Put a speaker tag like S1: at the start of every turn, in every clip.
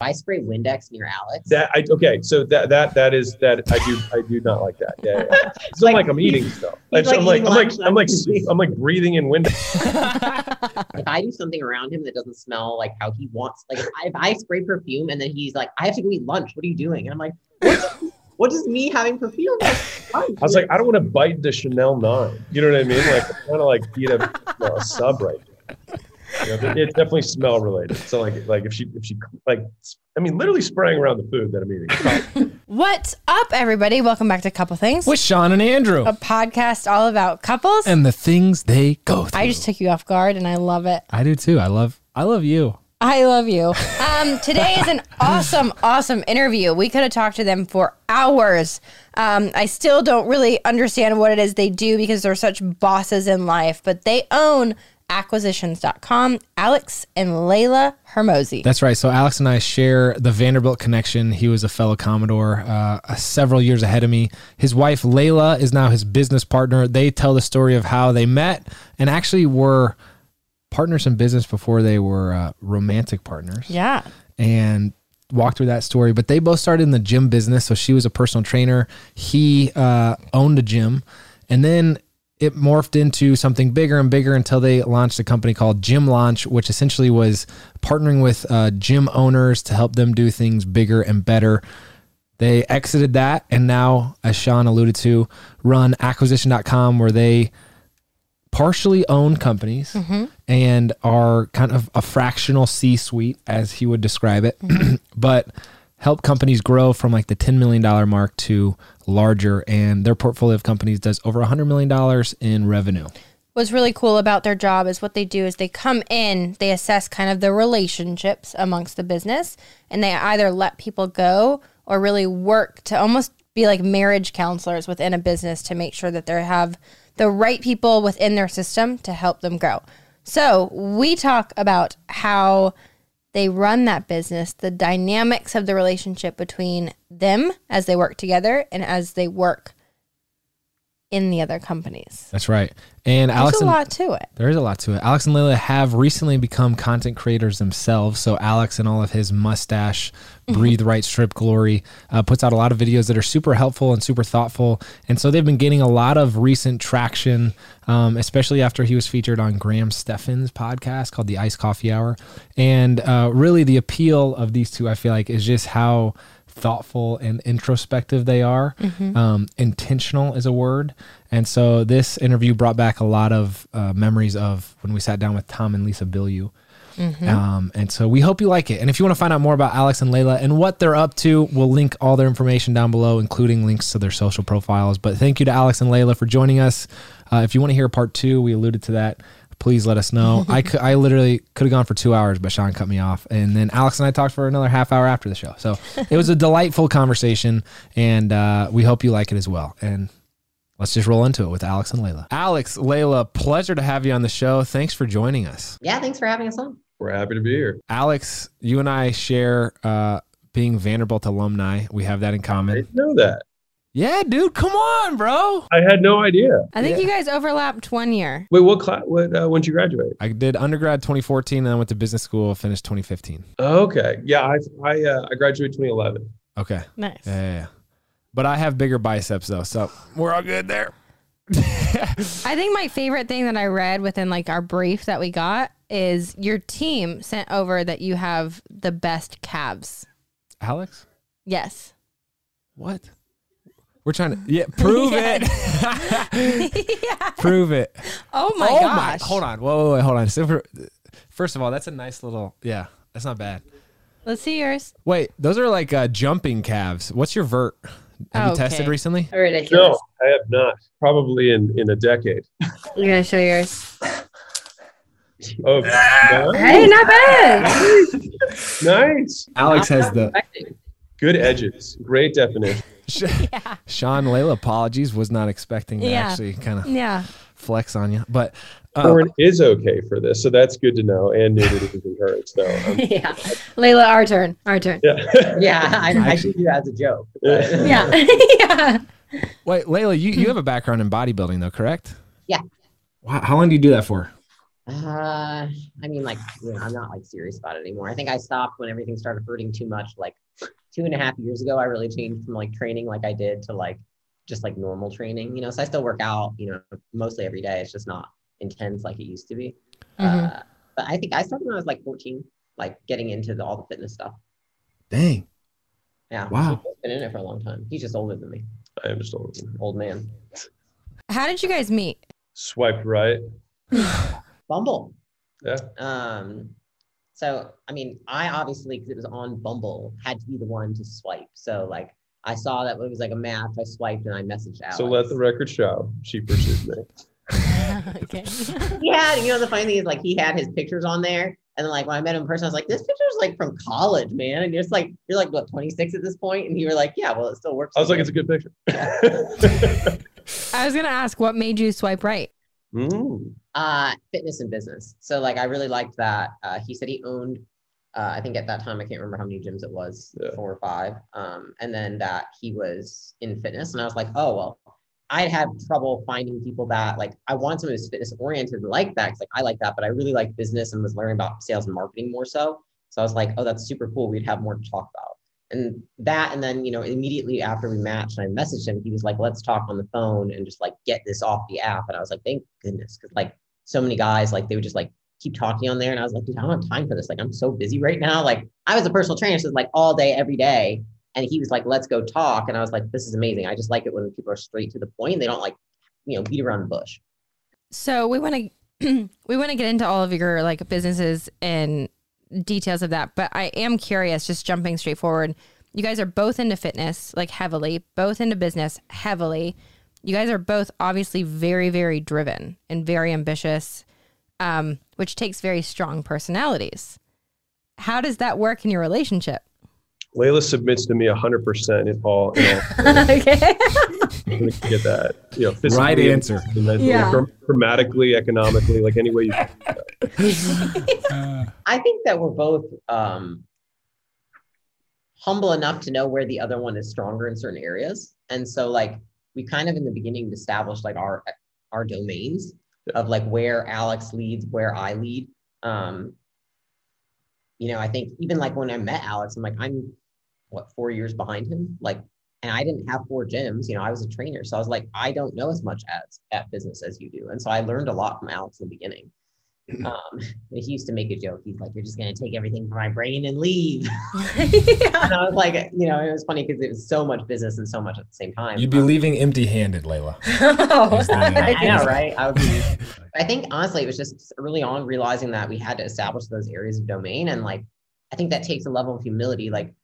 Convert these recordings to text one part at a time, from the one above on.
S1: I spray Windex near Alex.
S2: That I okay, so that that that is that I do I do not like that. Yeah, yeah. It's not
S1: Like,
S2: like I'm eating stuff.
S1: he's
S2: It's- I'm
S1: like
S2: like I'm like I'm like. I'm like breathing in Windex.
S1: if I do something around him that doesn't smell like how he wants, like if I, if I spray perfume and then he's like, I have to go eat lunch. What are you doing? And I'm like, what does, what does me having perfume? have do
S2: I was like, I don't want to bite the Chanel nine. You know what I mean? Like I'm trying to like eat a, you know, a sub right. there. You know, it's definitely smell related. So like like if she if she like I mean literally spraying around the food that I'm eating.
S3: What's up, everybody? Welcome back to Couple Things,
S4: with Shawn and Andrew
S3: a podcast all about couples.
S4: and the things they go through.
S3: I just took you off guard, and I love it.
S4: I do too. I love I love you.
S3: I love you. Um, today is an awesome, awesome interview. We could have talked to them for hours. Um, I still don't really understand what it is they do because they're such bosses in life, but they own acquisitions.com. Alex and Leila Hormozi.
S4: That's right. So Alex and I share the Vanderbilt connection. He was a fellow Commodore, uh, several years ahead of me. His wife Leila is now his business partner. They tell the story of how they met and actually were partners in business before they were uh, romantic partners.
S3: yeah.
S4: and walk through that story. But they both started in the gym business. So she was a personal trainer. He uh, owned a gym. And then it morphed into something bigger and bigger until they launched a company called Gym Launch, which essentially was partnering with uh, gym owners to help them do things bigger and better. They exited that and now, as Shawn alluded to, run acquisition.com where they partially own companies and are kind of a fractional C suite, as he would describe it, but help companies grow from like the $10 million mark to larger. And their portfolio of companies does over $100 million in revenue.
S3: what's really cool about their job is what they do is they come in, they assess kind of the relationships amongst the business, and they either let people go or really work to almost be like marriage counselors within a business to make sure that they have the right people within their system to help them grow. So we talk about how they run that business, the dynamics of the relationship between them as they work together and as they work in the other companies.
S4: That's right. And
S3: There's
S4: Alex
S3: a
S4: and,
S3: lot to it.
S4: There is a lot to it. Alex and Leila have recently become content creators themselves. So Alex and all of his mustache, breathe right, strip glory, uh, puts out a lot of videos that are super helpful and super thoughtful. And so they've been getting a lot of recent traction, um, especially after he was featured on Graham Stephan's podcast called the Iced Coffee Hour. And uh, really, the appeal of these two, I feel like, is just how thoughtful and introspective they are. Um, intentional is a word. And so this interview brought back a lot of uh, memories of when we sat down with Tom and Lisa Bilyeu. Um, and so we hope you like it. And if you want to find out more about Alex and Leila and what they're up to, we'll link all their information down below, including links to their social profiles. But thank you to Alex and Leila for joining us. Uh, if you want to hear part two, we alluded to that. Please let us know. I, cou- I literally could have gone for two hours, but Shawn cut me off. And then Alex and I talked for another half hour after the show. So it was a delightful conversation, and uh, we hope you like it as well. And let's just roll into it with Alex and Leila. Alex, Leila, pleasure to have you on the show. Thanks for joining us.
S1: Yeah, thanks for having us on.
S2: We're happy to be here.
S4: Alex, you and I share uh, being Vanderbilt alumni. We have that in
S2: I
S4: common.
S2: didn't know that.
S4: Yeah, dude, come on, bro.
S2: I had no idea.
S3: I think
S4: Yeah.
S3: you guys overlapped one year.
S2: Wait, what class? What? Uh, when did you graduate?
S4: I did undergrad 2014 and then I went to business school, finished 2015.
S2: Okay, yeah, I I uh, I graduated 2011.
S4: Okay.
S3: Nice.
S4: Yeah, yeah, yeah. But I have bigger biceps though, so we're all good there.
S3: I think my favorite thing that I read within like our brief that we got is your team sent over that you have the best calves.
S4: Alex?
S3: Yes.
S4: What? We're trying to yeah, prove it. Prove it.
S3: Oh my
S4: oh
S3: gosh.
S4: Hold on. Whoa, whoa, wait, hold on. So first of all, that's a nice little yeah, that's not bad.
S3: Let's see yours.
S4: Wait, those are like uh, jumping calves. What's your vert? Have you tested
S3: Okay.
S4: recently?
S1: Ridiculous.
S2: No, I have not. Probably in in a decade.
S3: I'm gonna show yours.
S2: Oh, nice.
S3: Hey, not bad.
S2: nice.
S4: Alex has
S1: Not
S4: the
S1: expecting.
S2: Good edges. Great definition.
S3: yeah.
S4: Shawn Leila apologies. Was not expecting to
S3: Yeah.
S4: actually kind of
S3: Yeah.
S4: flex on you, but uh,
S2: Porn is okay for this, so that's good to know. And nudity is encouraged. So um,
S1: yeah,
S3: Leila, our turn. Our turn.
S2: yeah.
S1: yeah. I, I
S4: Actually-
S1: do that as a joke. but-
S3: Yeah. yeah.
S4: wait, Leila, you, you have a background in bodybuilding though, correct?
S1: Yeah.
S4: Wow, how long do you do that for?
S1: Uh, I mean, like, you know, I'm not like serious about it anymore. I think I stopped when everything started hurting too much. Like two and a half years ago, I really changed from like training like I did to like just like normal training. You know, so I still work out. You know, mostly every day. It's just not intense like it used to be.
S3: Mhm.
S1: Uh, but I think I started when I was like 14, like getting into the, all the fitness stuff.
S4: Dang.
S1: Yeah.
S4: Wow.
S1: He's been in it for a long time. He's just older than me,
S2: I am just old.
S1: old man.
S3: How did you guys meet?
S2: Swiped right.
S1: Bumble.
S2: Yeah.
S1: Um, so I mean, I obviously because it was on Bumble had to be the one to swipe. So like I saw that it was like a match. I swiped and I messaged Alex.
S2: So let the record show she pursued me.
S3: okay.
S1: he had, you know, the funny thing is like he had his pictures on there. And then like when I met him in person, I was like, this picture's like from college, man. And you're just like, you're like what, 26 at this point? And you were like, yeah, well, it still works.
S2: I was like,
S1: me."
S2: it's a good picture.
S3: I was gonna ask what made you swipe right.
S2: Mm.
S1: Uh fitness and business. So like I really liked that. Uh he said he owned uh I think at that time I can't remember how many gyms it was,
S2: Yeah.
S1: four or five. Um and then that he was in fitness and I was like, oh well, I'd had trouble finding people that like I want someone who's fitness oriented like that. 'cause, like I like that, but I really like business and was learning about sales and marketing more so. So I was like, oh, that's super cool. We'd have more to talk about. And that, and then, you know, immediately after we matched and I messaged him, he was like, let's talk on the phone and just like get this off the app. And I was like, thank goodness. Cause like so many guys, like they would just like keep talking on there. And I was like, dude, I don't have time for this. Like, I'm so busy right now. Like I was a personal trainer, so like all day, every day. And he was like, let's go talk. And I was like, this is amazing. I just like it when people are straight to the point. They don't like, you know, beat around the bush.
S3: So we want to we want to get into all of your like businesses and details of that, but I am curious. Just jumping straight forward, you guys are both into fitness like heavily, both into business heavily. You guys are both obviously very very driven and very ambitious, um, which takes very strong personalities. How does that work in your relationship?
S2: Leila submits to me 100% in all. In all
S3: okay.
S2: I'm get that. You know, physically,
S5: Right answer.
S3: Yeah.
S2: gr- grammatically, economically, like any way you.
S1: I think that we're both um, humble enough to know where the other one is stronger in certain areas, and so like we kind of in the beginning established like our our domains of like where Alex leads, where I lead. Um, you know, I think even like when I met Alex, I'm like I'm what four years behind him, like. And I didn't have four gyms, you know, I was a trainer. So I was like, I don't know as much as at business as you do. And so I learned a lot from Alex in the beginning. Um, he used to make a joke. He's like, "You're just gonna take everything from my brain and leave." and I was like, you know, it was funny because it was so much business and so much at the same time.
S4: You'd be
S1: Um,
S4: leaving empty-handed, Leila.
S1: I know, right? I would be. I think honestly, it was just early on realizing that we had to establish those areas of domain, and like, I think that takes a level of humility. Like,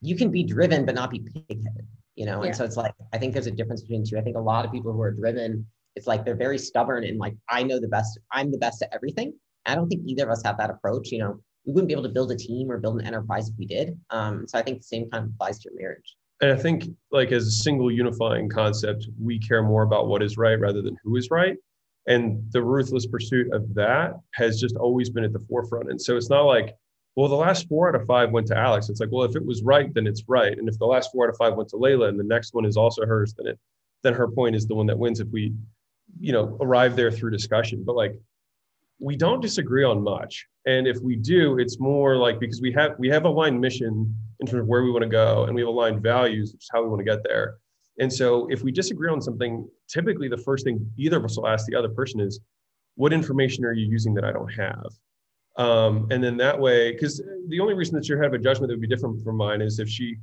S1: you can be driven but not be pigheaded, you know.
S3: Yeah.
S1: And so it's like I think there's a difference between two. I think a lot of people who are driven, it's like they're very stubborn and like I know the best. I'm the best at everything. I don't think either of us have that approach. You know, we wouldn't be able to build a team or build an enterprise if we did. Um, so I think the same kind of applies to your marriage.
S2: And I think, like, as a single unifying concept, we care more about what is right rather than who is right. And the ruthless pursuit of that has just always been at the forefront. And so it's not like, well, the last four out of five went to Alex. It's like, well, if it was right, then it's right. And if the last four out of five went to Leila and the next one is also hers, then it then her point is the one that wins if we, you know, arrive there through discussion. But like we don't disagree on much. And if we do, it's more like because we have we have aligned mission in terms of where we want to go and we have aligned values, which is how we want to get there. And so if we disagree on something, typically the first thing either of us will ask the other person is, what information are you using that I don't have? Um, and then that way, because the only reason that you have a judgment that would be different from mine is if she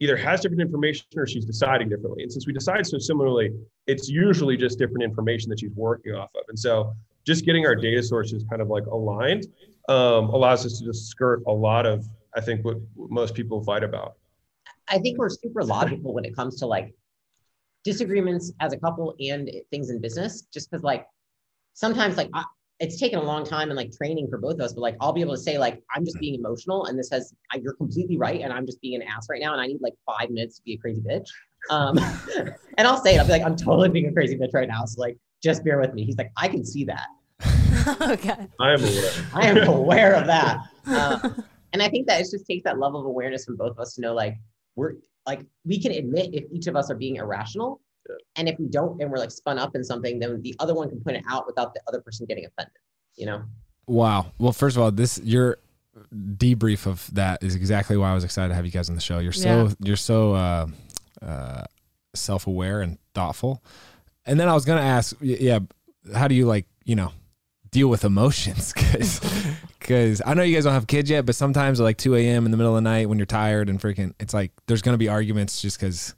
S2: either has different information or she's deciding differently. And since we decide so similarly, it's usually just different information that she's working off of. And so just getting our data sources kind of like aligned um, allows us to just skirt a lot of, I think, what, most people fight about.
S1: I think we're super logical when it comes to like disagreements as a couple and things in business, just because like sometimes like it's taken a long time and like training for both of us, but like I'll be able to say like I'm just being emotional and this has I, you're completely right and I'm just being an ass right now and I need like five minutes to be a crazy bitch. Um, and I'll say it. I'll be like I'm totally being a crazy bitch right now, so like just bear with me. He's like I can see that.
S3: okay.
S2: I am aware.
S1: I am aware of that. Uh, and I think that it just takes that level of awareness from both of us to know like we're like we can admit if each of us are being irrational
S2: Yeah.
S1: And if we don't, and we're like spun up in something, then the other one can point it out without the other person getting offended. You know?
S5: Wow. Well, first of all, this your debrief of that is exactly why I was excited to have you guys on the show. You're so
S3: Yeah.
S5: you're so uh, uh, self aware and thoughtful. And then I was gonna ask, yeah, how do you like you know deal with emotions? Because because I know you guys don't have kids yet, but sometimes at like 2 a.m. in the middle of the night when you're tired and freaking, it's like there's gonna be arguments just because.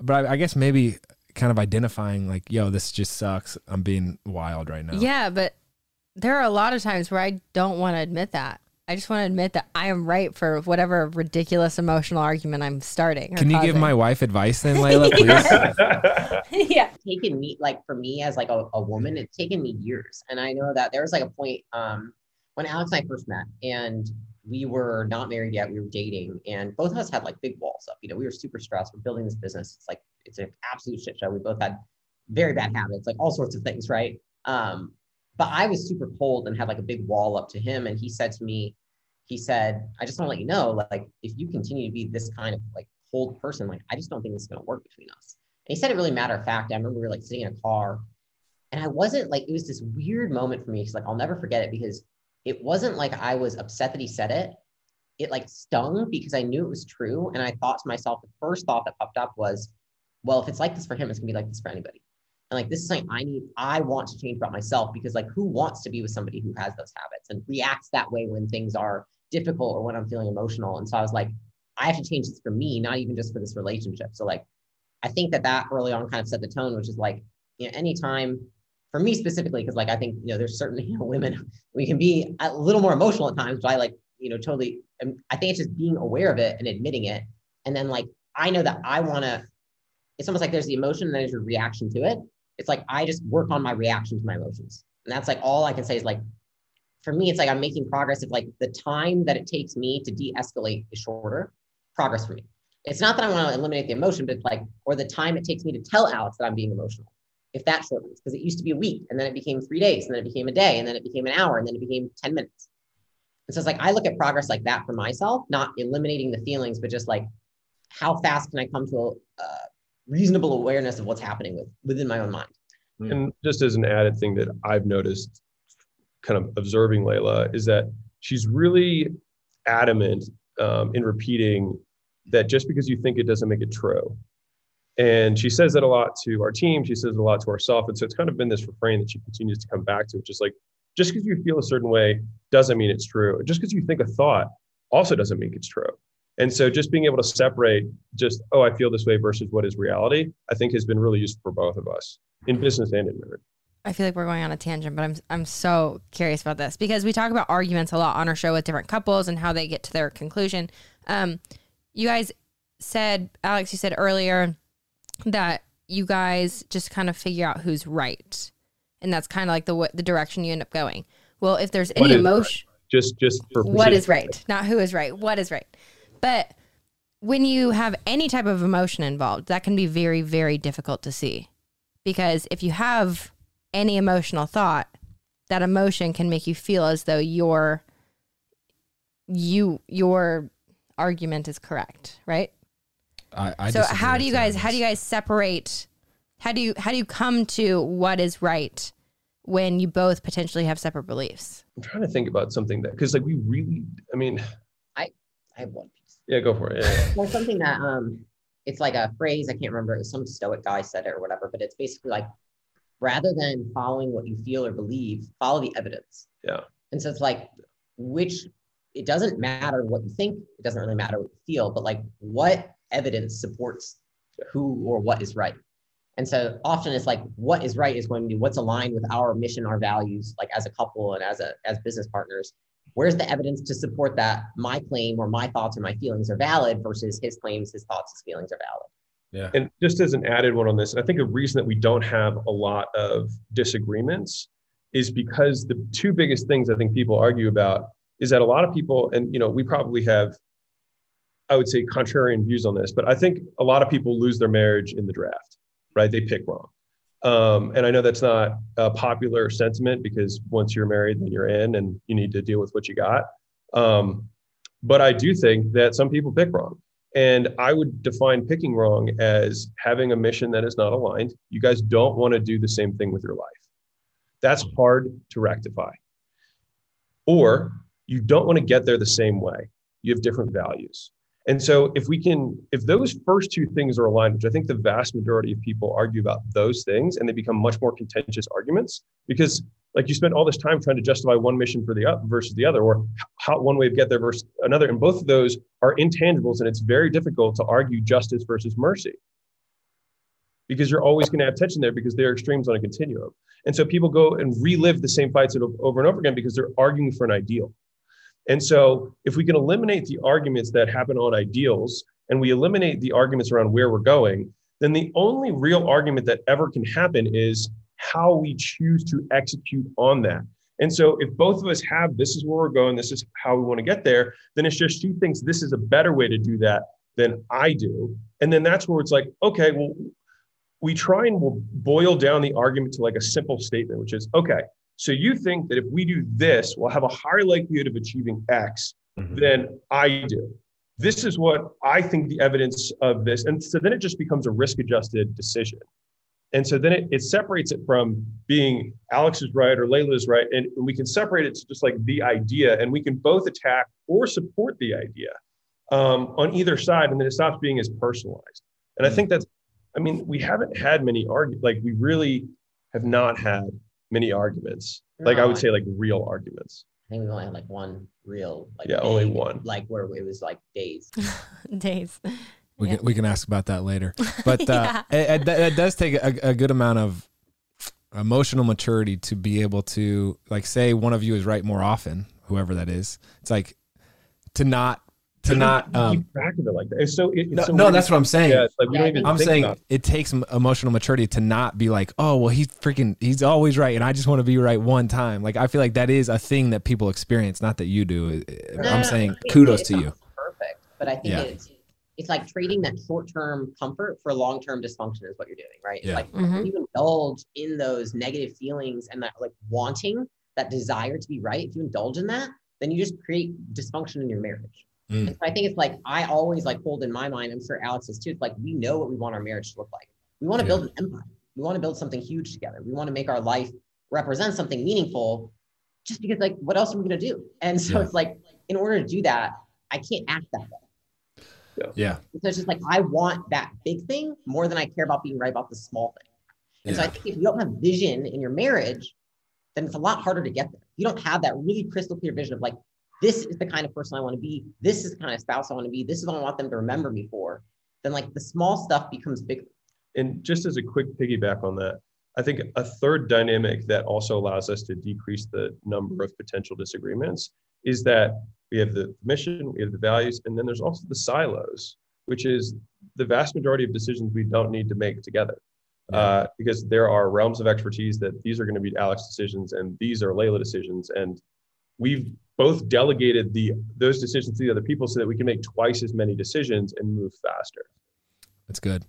S5: But I, I guess maybe kind of identifying like, yo, this just sucks. I'm being wild right now.
S3: Yeah, but there are a lot of times where I don't want to admit that. I just want to admit that I am right for whatever ridiculous emotional argument I'm starting. or
S5: Can you give my wife advice then, Leila, please?
S3: yeah.
S1: taken me like for me as like a, a woman it's taken me years and i know that there was like a point um when alex and i first met and we were not married yet we were dating and both of us had like big walls up you know we were super stressed we're building this business it's like it's an absolute shit show we both had very bad habits like all sorts of things right um but i was super cold and had like a big wall up to him and he said to me he said i just want to let you know like if you continue to be this kind of like cold person like i just don't think this is going to work between us and he said it really matter of fact. I remember we were like sitting in a car and I wasn't like, it was this weird moment for me. He's like, I'll never forget it because it wasn't like I was upset that he said it. It like stung because I knew it was true. And I thought to myself, the first thought that popped up was, well, if it's like this for him, it's gonna be like this for anybody. And like, this is something I need, I want to change about myself because like, who wants to be with somebody who has those habits and reacts that way when things are difficult or when I'm feeling emotional? And so I was like, I have to change this for me, not even just for this relationship. So like, I think that that early on kind of set the tone, which is like, you know, anytime for me specifically, because like I think, you know, there's certainly you know, women, we can be a little more emotional at times, but I like, you know, totally, I think it's just being aware of it and admitting it. And then like, I know that I want to, it's almost like there's the emotion and then there's your reaction to it. It's like, I just work on my reaction to my emotions. And that's like, all I can say is like, for me, it's like I'm making progress if like the time that it takes me to de-escalate is shorter, progress for me it's not that I want to eliminate the emotion, but like, or the time it takes me to tell Alex that I'm being emotional. If that shortens, because it used to be a week and then it became three days and then it became a day and then it became an hour and then it became 10 minutes. And so it's like, I look at progress like that for myself, not eliminating the feelings, but just like, how fast can I come to a, reasonable awareness of what's happening with within my own mind?
S2: And just as an added thing that I've noticed, kind of observing Leila, is that she's really adamant um, in repeating that just because you think it doesn't make it true. And she says that a lot to our team. She says it a lot to herself. And so it's kind of been this refrain that she continues to come back to. Just like, just because you feel a certain way doesn't mean it's true. Just because you think a thought also doesn't mean it's true. And so just being able to separate just, oh, I feel this way versus what is reality, I think has been really useful for both of us in business and in marriage.
S3: I feel like we're going on a tangent, but I'm I'm so curious about this because we talk about arguments a lot on our show with different couples and how they get to their conclusion. Um, you guys said, Alex, you said earlier that you guys just kind of figure out who's right, and that's kind of like the wa- the direction you end up going. Well, if there's any
S2: is right?
S3: emotion,
S2: Just, just for
S3: what is right, not who is right, what is right. But when you have any type of emotion involved, that can be very, very difficult to see. Because if you have any emotional thought, that emotion can make you feel as though your you your argument is correct, right?
S5: I, I
S3: so how do you guys how do you guys separate how do you how do you come to what is right when you both potentially have separate beliefs?
S2: I'm trying to think about something that, because like we really, I mean,
S1: I have one piece.
S2: yeah, go for it. Yeah, yeah.
S1: well, something that um, it's like a phrase I can't remember. It was some stoic guy said it or whatever, but it's basically like, rather than following what you feel or believe, follow the evidence.
S2: Yeah.
S1: And so it's like, which it doesn't matter what you think. It doesn't really matter what you feel, but like, what evidence supports who or what is right? And so often it's like, what is right is going to be what's aligned with our mission, our values, like as a couple and as a as business partners where's the evidence to support that my claim or my thoughts or my feelings are valid versus his claims, his thoughts, his feelings are valid.
S4: Yeah.
S2: And just as an added one on this, I think a reason that we don't have a lot of disagreements is because the two biggest things I think people argue about is that a lot of people, and you know, we probably have, I would say, contrarian views on this, but I think a lot of people lose their marriage in the draft, right? They pick wrong. Um, and I know that's not a popular sentiment because once you're married, then you're in and you need to deal with what you got. Um, but I do think that some people pick wrong. And I would define picking wrong as having a mission that is not aligned. You guys don't want to do the same thing with your life. That's hard to rectify. Or you don't want to get there the same way. You have different values. And so if we can, if those first two things are aligned, which I think the vast majority of people argue about those things and they become much more contentious arguments because like you spend all this time trying to justify one mission for the up versus the other or how one way of get there versus another. And both of those are intangibles and it's very difficult to argue justice versus mercy because you're always going to have tension there because they're extremes on a continuum. And so people go and relive the same fights over and over again because they're arguing for an ideal and so if we can eliminate the arguments that happen on ideals and we eliminate the arguments around where we're going then the only real argument that ever can happen is how we choose to execute on that. And so if both of us have this is where we're going, this is how we want to get there, then it's just she thinks this is a better way to do that than I do. And then that's where it's like, okay, well, we try and we'll boil down the argument to like a simple statement, which is, okay, so you think that if we do this, we'll have a higher likelihood of achieving X mm-hmm. than I do. This is what I think the evidence of this. And so then it just becomes a risk adjusted decision. And so then it, it separates it from being Alex is right or Leila is right. And we can separate it to just like the idea, and we can both attack or support the idea um, on either side. And then it stops being as personalized. And I think that's, I mean, we haven't had many arguments, like we really have not had many arguments. Like I would say, like real arguments.
S1: I think we only had like one real, like
S2: yeah, only one,
S1: like where it was like days.
S3: days.
S5: We yeah. can we can ask about that later. But uh, it, it, it, does take a, a good amount of emotional maturity to be able to like say one of you is right more often, whoever that is. It's like to not to not um,
S2: keep track of it like that. It's so it, it's
S5: no,
S2: so
S5: no that's what I'm saying.
S2: Yeah, like we
S5: yeah,
S2: don't even
S5: I'm saying it takes emotional maturity to not be like, oh well, he's freaking, he's always right, and I just want to be right one time. Like I feel like that is a thing that people experience, not that you do. No, I'm saying kudos to you.
S1: Perfect, but I think yeah. it's it's like trading that short-term comfort for long-term dysfunction is what you're doing, right? Yeah. Like mm-hmm. you indulge in those negative feelings and that like wanting that desire to be right. If you indulge in that, then you just create dysfunction in your marriage. Mm. And so I think it's like I always like hold in my mind. I'm sure Alex is too. It's like we know what we want our marriage to look like. We want to yeah. build an empire. We want to build something huge together. We want to make our life represent something meaningful. Just because like what else are we gonna do? And so yeah. it's like in order to do that, I can't act that way.
S5: Yeah.
S1: So it's just like I want that big thing more than I care about being right about the small thing. And yeah. so I think if you don't have vision in your marriage, then it's a lot harder to get there. You don't have that really crystal clear vision of like, this is the kind of person I want to be. This is the kind of spouse I want to be. This is what I want them to remember me for. Then like the small stuff becomes bigger.
S2: And just as a quick piggyback on that, I think a third dynamic that also allows us to decrease the number of potential disagreements is that we have the mission, we have the values, and then there's also the silos, which is the vast majority of decisions we don't need to make together. Uh, because there are realms of expertise that these are going to be Alex decisions and these are Leila decisions. And we've both delegated the those decisions to the other people so that we can make twice as many decisions and move faster.
S5: That's good.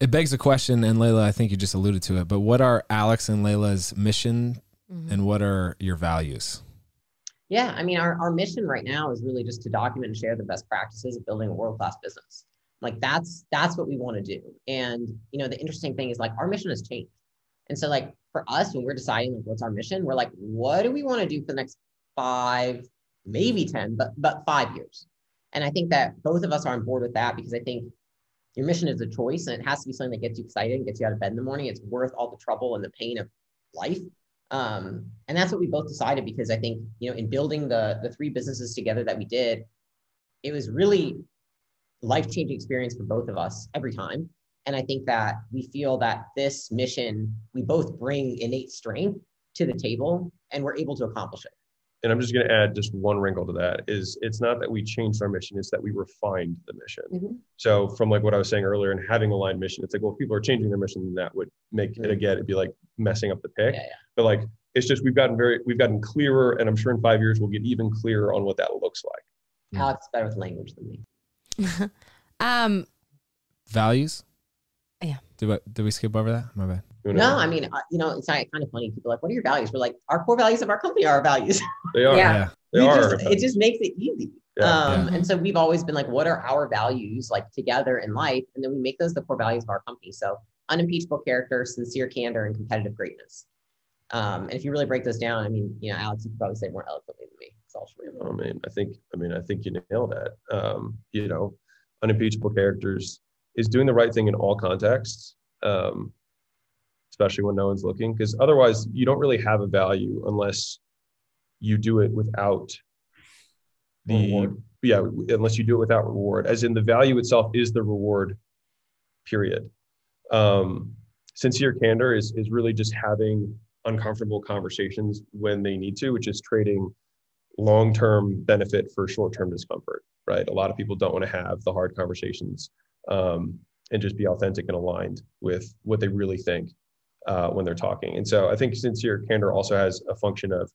S5: It begs the question, and Leila, I think you just alluded to it, but what are Alex and Layla's mission mm-hmm. and what are your values?
S1: Yeah, I mean, our, our mission right now is really just to document and share the best practices of building a world-class business. Like that's that's what we want to do. And you know, the interesting thing is like our mission has changed. And so like for us, when we're deciding like what's our mission, we're like, what do we want to do for the next five, maybe 10, but but five years. And I think that both of us are on board with that because I think your mission is a choice and it has to be something that gets you excited and gets you out of bed in the morning. It's worth all the trouble and the pain of life. Um, and that's what we both decided because I think, you know, in building the, the three businesses together that we did, it was really life-changing experience for both of us every time. And I think that we feel that this mission, we both bring innate strength to the table and we're able to accomplish it
S2: and I'm just going to add just one wrinkle to that is it's not that we changed our mission, it's that we refined the mission. Mm-hmm. So from like what I was saying earlier and having aligned mission, it's like, well, if people are changing their mission, that would make mm-hmm. it again, it'd be like messing up the pick. Yeah, yeah. But like, it's just, we've gotten very, we've gotten clearer and I'm sure in five years we'll get even clearer on what that looks like.
S1: Alex is better with language than
S3: me. um,
S5: values.
S3: Yeah.
S5: Did, I, did we skip over that? My bad.
S1: No, I mean, uh, you know, it's kind of funny. People are like, what are your values? We're like, our core values of our company are our values.
S2: They are.
S3: Yeah.
S2: They are.
S1: just, it just makes it easy.
S2: Yeah.
S1: um, And so we've always been like, what are our values like together in life? And then we make those the core values of our company. So unimpeachable character, sincere candor, and competitive greatness. Um, and if you really break those down, I mean, you know, Alex, you could probably say more eloquently than me. It's all true.
S2: I mean, I think, I mean, I think you nailed that. Um, you know, unimpeachable characters is doing the right thing in all contexts, um, especially when no one's looking, because otherwise you don't really have a value unless you do it without the
S1: Reward.
S2: yeah, unless you do it without reward. As in, the value itself is the reward. Period. Um, sincere candor is is really just having uncomfortable conversations when they need to, which is trading long-term benefit for short-term discomfort right a lot of people don't want to have the hard conversations um, and just be authentic and aligned with what they really think uh, when they're talking. And so i think sincere candor also has a function of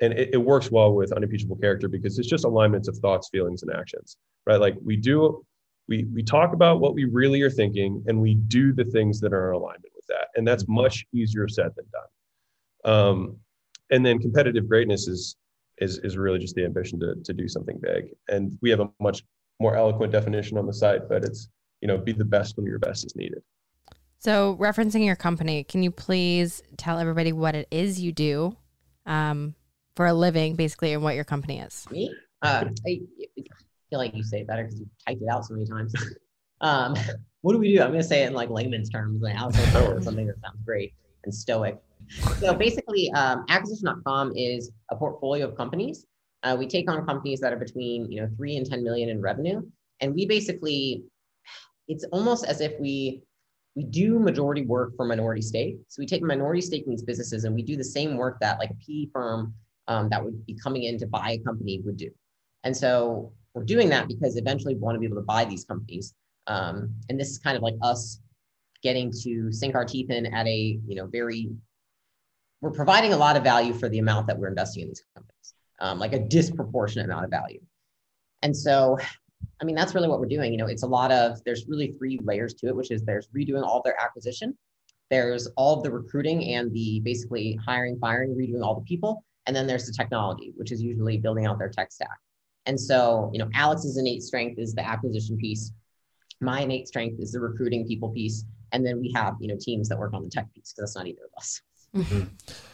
S2: and it, it works well with unimpeachable character because it's just alignments of thoughts feelings and actions right? Like we do we we talk about what we really are thinking and we do the things that are in alignment with that. And that's much easier said than done. Um, and then competitive greatness is is is really just the ambition to to do something big. And we have a much more eloquent definition on the site, but it's you know be the best when your best is needed.
S3: So, referencing your company, can you please tell everybody what it is you do um, for a living, basically, and what your company is?
S1: Me? Uh, I, feel like you say it better because you typed it out so many times. um, what do we do? I'm going to say it in like layman's terms, something that sounds great and stoic. So basically, um, acquisition.com is a portfolio of companies. Uh, we take on companies that are between you know three and 10 million in revenue, and we basically, it's almost as if we we do majority work for minority stake. So we take minority stake in these businesses, and we do the same work that like a PE firm um, that would be coming in to buy a company would do. And so we're doing that because eventually we want to be able to buy these companies. Um, and this is kind of like us getting to sink our teeth in at a you know very we're providing a lot of value for the amount that we're investing in these companies, um, like a disproportionate amount of value. And so, I mean, that's really what we're doing. You know, it's a lot of, there's really three layers to it, which is there's redoing all their acquisition, there's all of the recruiting and the basically hiring, firing, redoing all the people, and then there's the technology, which is usually building out their tech stack. And so, you know, Alex's innate strength is the acquisition piece. My innate strength is the recruiting people piece. And then we have, you know, teams that work on the tech piece because that's not either of us. Mm-hmm.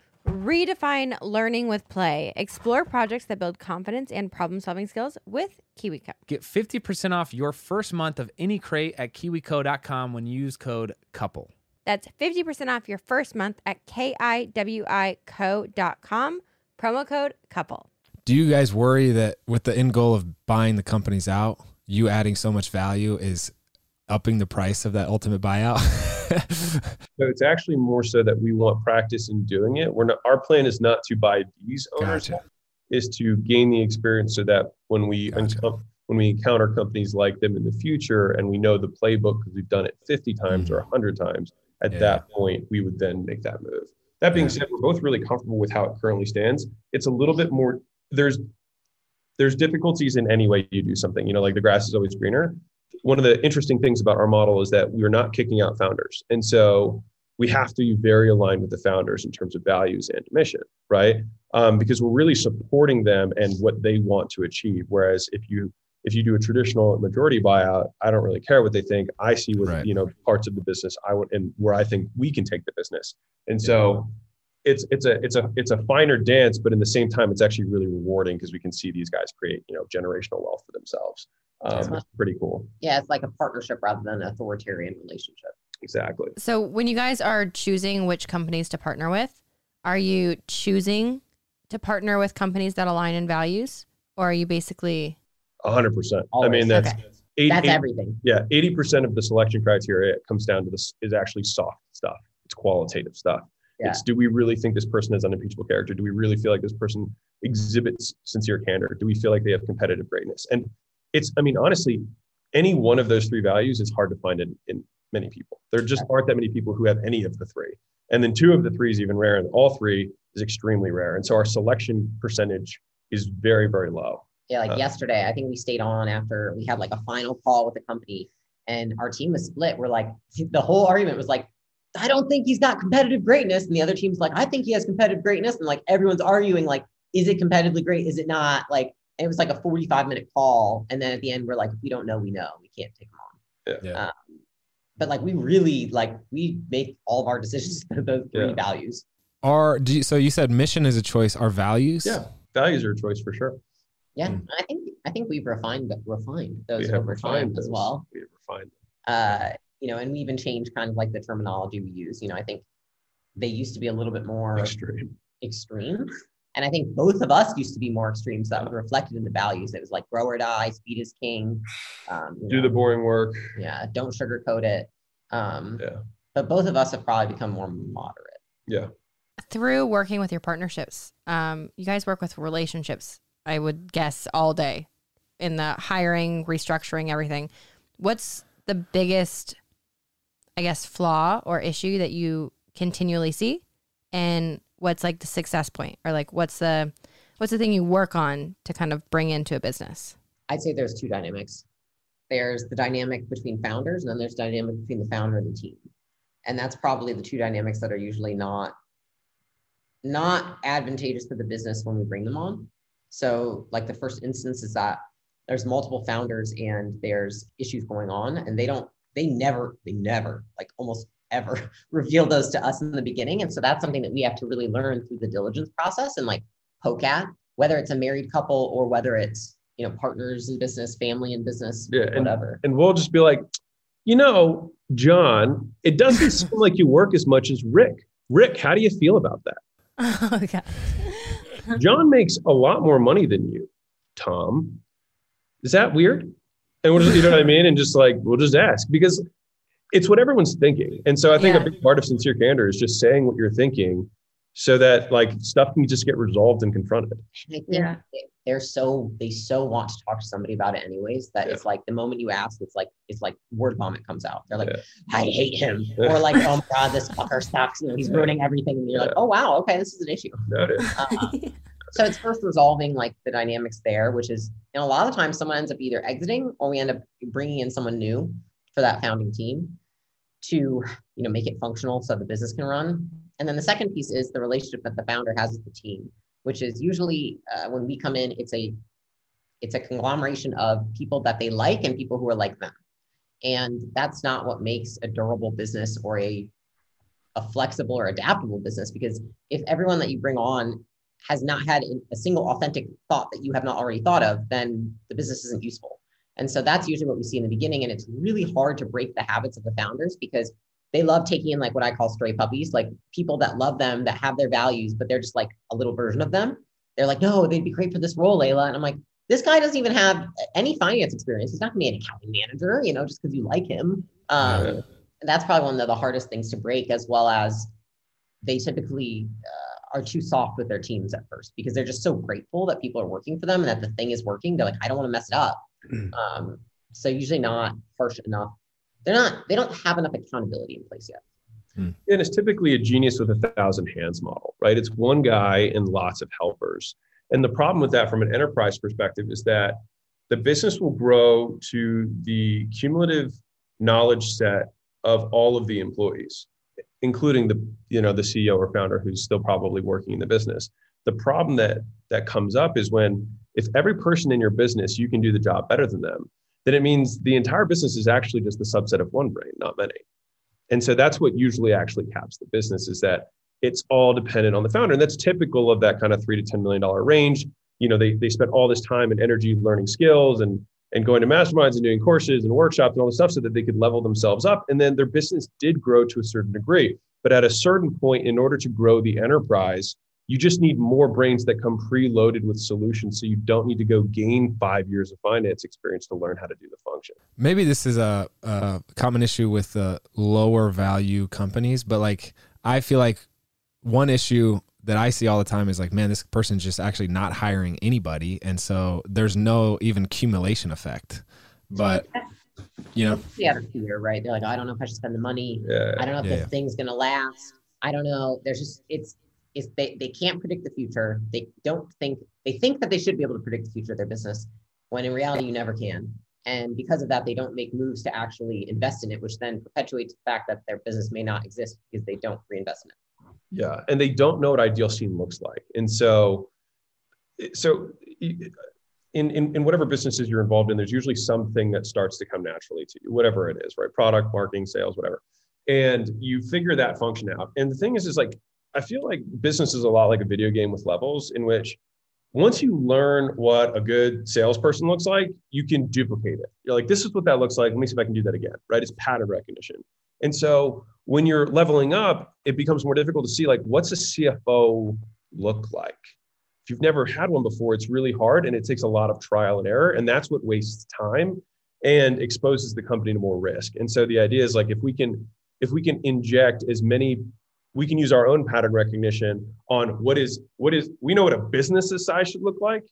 S3: Redefine learning with play. Explore projects that build confidence and problem solving skills with KiwiCo.
S5: Get 50% off your first month of any crate at kiwico.com when you use code COUPLE.
S3: That's 50% off your first month at kiwico.com. Promo code couple.
S4: Do you guys worry that with the end goal of buying the companies out, you adding so much value is upping the price of that ultimate buyout?
S2: So it's actually more so that we want practice in doing it. We're not. Our plan is not to buy these owners.
S4: Gotcha.
S2: Is to gain the experience so that when we
S4: Gotcha.
S2: uncom- when we encounter companies like them in the future and we know the playbook because we've done it 50 times mm. or 100 times, at
S4: Yeah.
S2: that point, we would then make that move. That being said, we're both really comfortable with how it currently stands. It's a little bit more, there's, there's difficulties in any way you do something, you know, like the grass is always greener. One of the interesting things about our model is that we're not kicking out founders. And so we have to be very aligned with the founders in terms of values and mission, right? Um, because we're really supporting them and what they want to achieve. Whereas if you if you do a traditional majority buyout, I don't really care what they think. I see what
S4: Right.
S2: you know parts of the business I want and where I think we can take the business. And so it's it's a it's a it's a finer dance, but in the same time, it's actually really rewarding because we can see these guys create you know generational wealth for themselves. Um, it's pretty cool.
S1: Yeah, it's like a partnership rather than an authoritarian relationship.
S2: Exactly.
S3: So when you guys are choosing which companies to partner with, are you choosing to partner with companies that align in values, or are you basically
S2: hundred percent. I mean, that's
S3: Okay.
S2: eight-
S1: That's
S2: eight-
S1: everything.
S2: yeah, eighty percent of the selection criteria comes down to this is actually soft stuff. It's qualitative stuff.
S1: Yeah.
S2: It's do we really think this person has unimpeachable character? Do we really feel like this person exhibits sincere candor? Do we feel like they have competitive greatness? And it's, I mean, honestly, any one of those three values is hard to find in, in many people. There just aren't that many people who have any of the three. And then two of the three is even rare, and all three is extremely rare. And so our selection percentage is very, very low.
S1: Yeah, like
S2: Uh,
S1: yesterday, I think we stayed on after we had like a final call with the company, and our team was split. We're like, the whole argument was like, I don't think he's got competitive greatness, and the other team's like, I think he has competitive greatness, and like everyone's arguing like, is it competitively great? Is it not? Like, it was like a forty-five minute call, and then at the end, we're like, if we don't know, we know, we can't take him on.
S4: Yeah.
S1: Um, but like, we really like we make all of our decisions with those three
S2: Yeah.
S1: values.
S4: Are do you, so you said mission is a choice. Are values?
S2: Yeah. Values are a choice for sure.
S1: Yeah,
S4: Mm.
S1: I think I think we've refined refined those
S2: we have
S1: over time
S2: refined
S1: as well.
S2: We have refined.
S1: uh, you know, and we even changed kind of like the terminology we use. You know, I think they used to be a little bit more
S2: Extreme.
S1: extreme. And I think both of us used to be more extreme. So that was reflected in the values. It was like grow or die, speed is king. Um,
S2: Do
S1: know,
S2: the boring work.
S1: yeah, don't sugarcoat it. Um,
S2: Yeah.
S1: But both of us have probably become more moderate.
S2: Yeah.
S3: through working with your partnerships? Um, you guys work with relationships, I would guess, all day in the hiring, restructuring, everything. What's the biggest, I guess, flaw or issue that you continually see, and what's like the success point, or like what's the what's the thing you work on to kind of bring into a business?
S1: I'd say there's two dynamics. There's the dynamic between founders, and then there's the dynamic between the founder and the team. And that's probably the two dynamics that are usually not not advantageous to the business when we bring them on. So, like the first instance is that there's multiple founders and there's issues going on, and they don't, they never, they never, like almost ever reveal those to us in the beginning. And so that's something that we have to really learn through the diligence process and like poke at, whether it's a married couple or whether it's you know partners in business, family in business,
S2: Yeah, and-
S1: whatever.
S2: And we'll just be like, you know, John, it doesn't seem like you work as much as Rick. Rick, how do you feel about that?
S3: Oh god.
S2: John makes a lot more money than you, Tom. Is that weird? And we'll just, you know what I mean? And just like, we'll just ask because it's what everyone's thinking. And so I think
S3: Yeah.
S2: a big part of sincere candor is just saying what you're thinking so that like stuff can just get resolved and confronted.
S1: I think
S3: Yeah.
S1: they- they're so they so want to talk to somebody about it anyways that
S2: Yeah.
S1: it's like the moment you ask, it's like it's like word vomit comes out. They're like,
S2: Yeah.
S1: I hate him, or like, oh my god, this fucker sucks. You know, he's ruining everything. And you're like, oh wow, okay, this is an issue. So it's first resolving like the dynamics there, which is know a lot of times someone ends up either exiting or we end up bringing in someone new for that founding team to you know make it functional so the business can run. And then the second piece is the relationship that the founder has with the team, which is usually uh, when we come in, it's a it's a conglomeration of people that they like and people who are like them. And that's not what makes a durable business or a a flexible or adaptable business because if everyone that you bring on has not had a single authentic thought that you have not already thought of, then the business isn't useful. And so that's usually what we see in the beginning. And it's really hard to break the habits of the founders because they love taking in like what I call stray puppies, like people that love them, that have their values, but they're just like a little version of them. They're like, no, they'd be great for this role, Leila. And I'm like, this guy doesn't even have any finance experience. He's not going to be an accounting manager, you know, just because you like him. Um,
S2: Yeah.
S1: and that's probably one of the hardest things to break, as well as they typically uh, are too soft with their teams at first because they're just so grateful that people are working for them and that the thing is working. They're like, I don't want to mess it up. Um, so usually not harsh enough. They're not. They don't have enough accountability in place yet.
S2: And it's typically a genius with a thousand hands model, right? It's one guy and lots of helpers. And the problem with that from an enterprise perspective is that the business will grow to the cumulative knowledge set of all of the employees, including the, you know, the CEO or founder who's still probably working in the business. The problem that that comes up is when if every person in your business you can do the job better than them, then it means the entire business is actually just the subset of one brain, not many. And so that's what usually actually caps the business is that it's all dependent on the founder. And that's typical of that kind of three to $10 million range. You know, they, they spent all this time and energy learning skills and, and going to masterminds and doing courses and workshops and all this stuff so that they could level themselves up. And then their business did grow to a certain degree. But at a certain point, in order to grow the enterprise, you just need more brains that come preloaded with solutions. So you don't need to go gain five years of finance experience to learn how to do the function.
S4: maybe this is a, a common issue with the lower value companies, but like I feel like one issue that I see all the time is like, man, this person's just actually not hiring anybody, and so there's no even accumulation effect. But you know,
S1: the other fear, right? They're like, I don't know if I should spend the money.
S2: Yeah.
S1: I don't know if
S4: Yeah,
S1: this
S4: yeah.
S1: thing's gonna last. I don't know. There's just it's it's they, they can't predict the future. They don't think they think that they should be able to predict the future of their business, when in reality you never can. And because of that, they don't make moves to actually invest in it, which then perpetuates the fact that their business may not exist because they don't reinvest in it.
S2: Yeah, and they don't know what ideal scene looks like, and so, so in, in in whatever businesses you're involved in, there's usually something that starts to come naturally to you, whatever it is, right? Product, marketing, sales, whatever, and you figure that function out. And the thing is, is like I feel like business is a lot like a video game with levels, in which once you learn what a good salesperson looks like, you can duplicate it. You're like, this is what that looks like. Let me see if I can do that again, right? It's pattern recognition. And so when you're leveling up, it becomes more difficult to see like what's a CFO look like. If you've never had one before, it's really hard and it takes a lot of trial and error. And that's what wastes time and exposes the company to more risk. And so the idea is like if we can if we can inject as many we can use our own pattern recognition on what is what is we know what a business's size should look like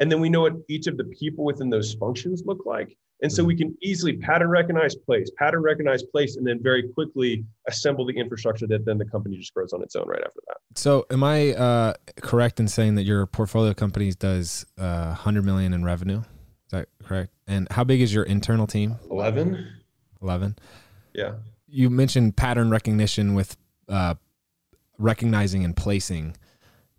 S2: and then we know what each of the people within those functions look like and so we can easily pattern recognize place pattern recognize place and then very quickly assemble the infrastructure that then the company just grows on its own right after that
S4: so am I uh, correct in saying that your portfolio companies does uh, 100 million in revenue? Is that correct? And how big is your internal team?
S2: 11
S4: 11.
S2: yeah
S4: You mentioned pattern recognition with uh, recognizing and placing.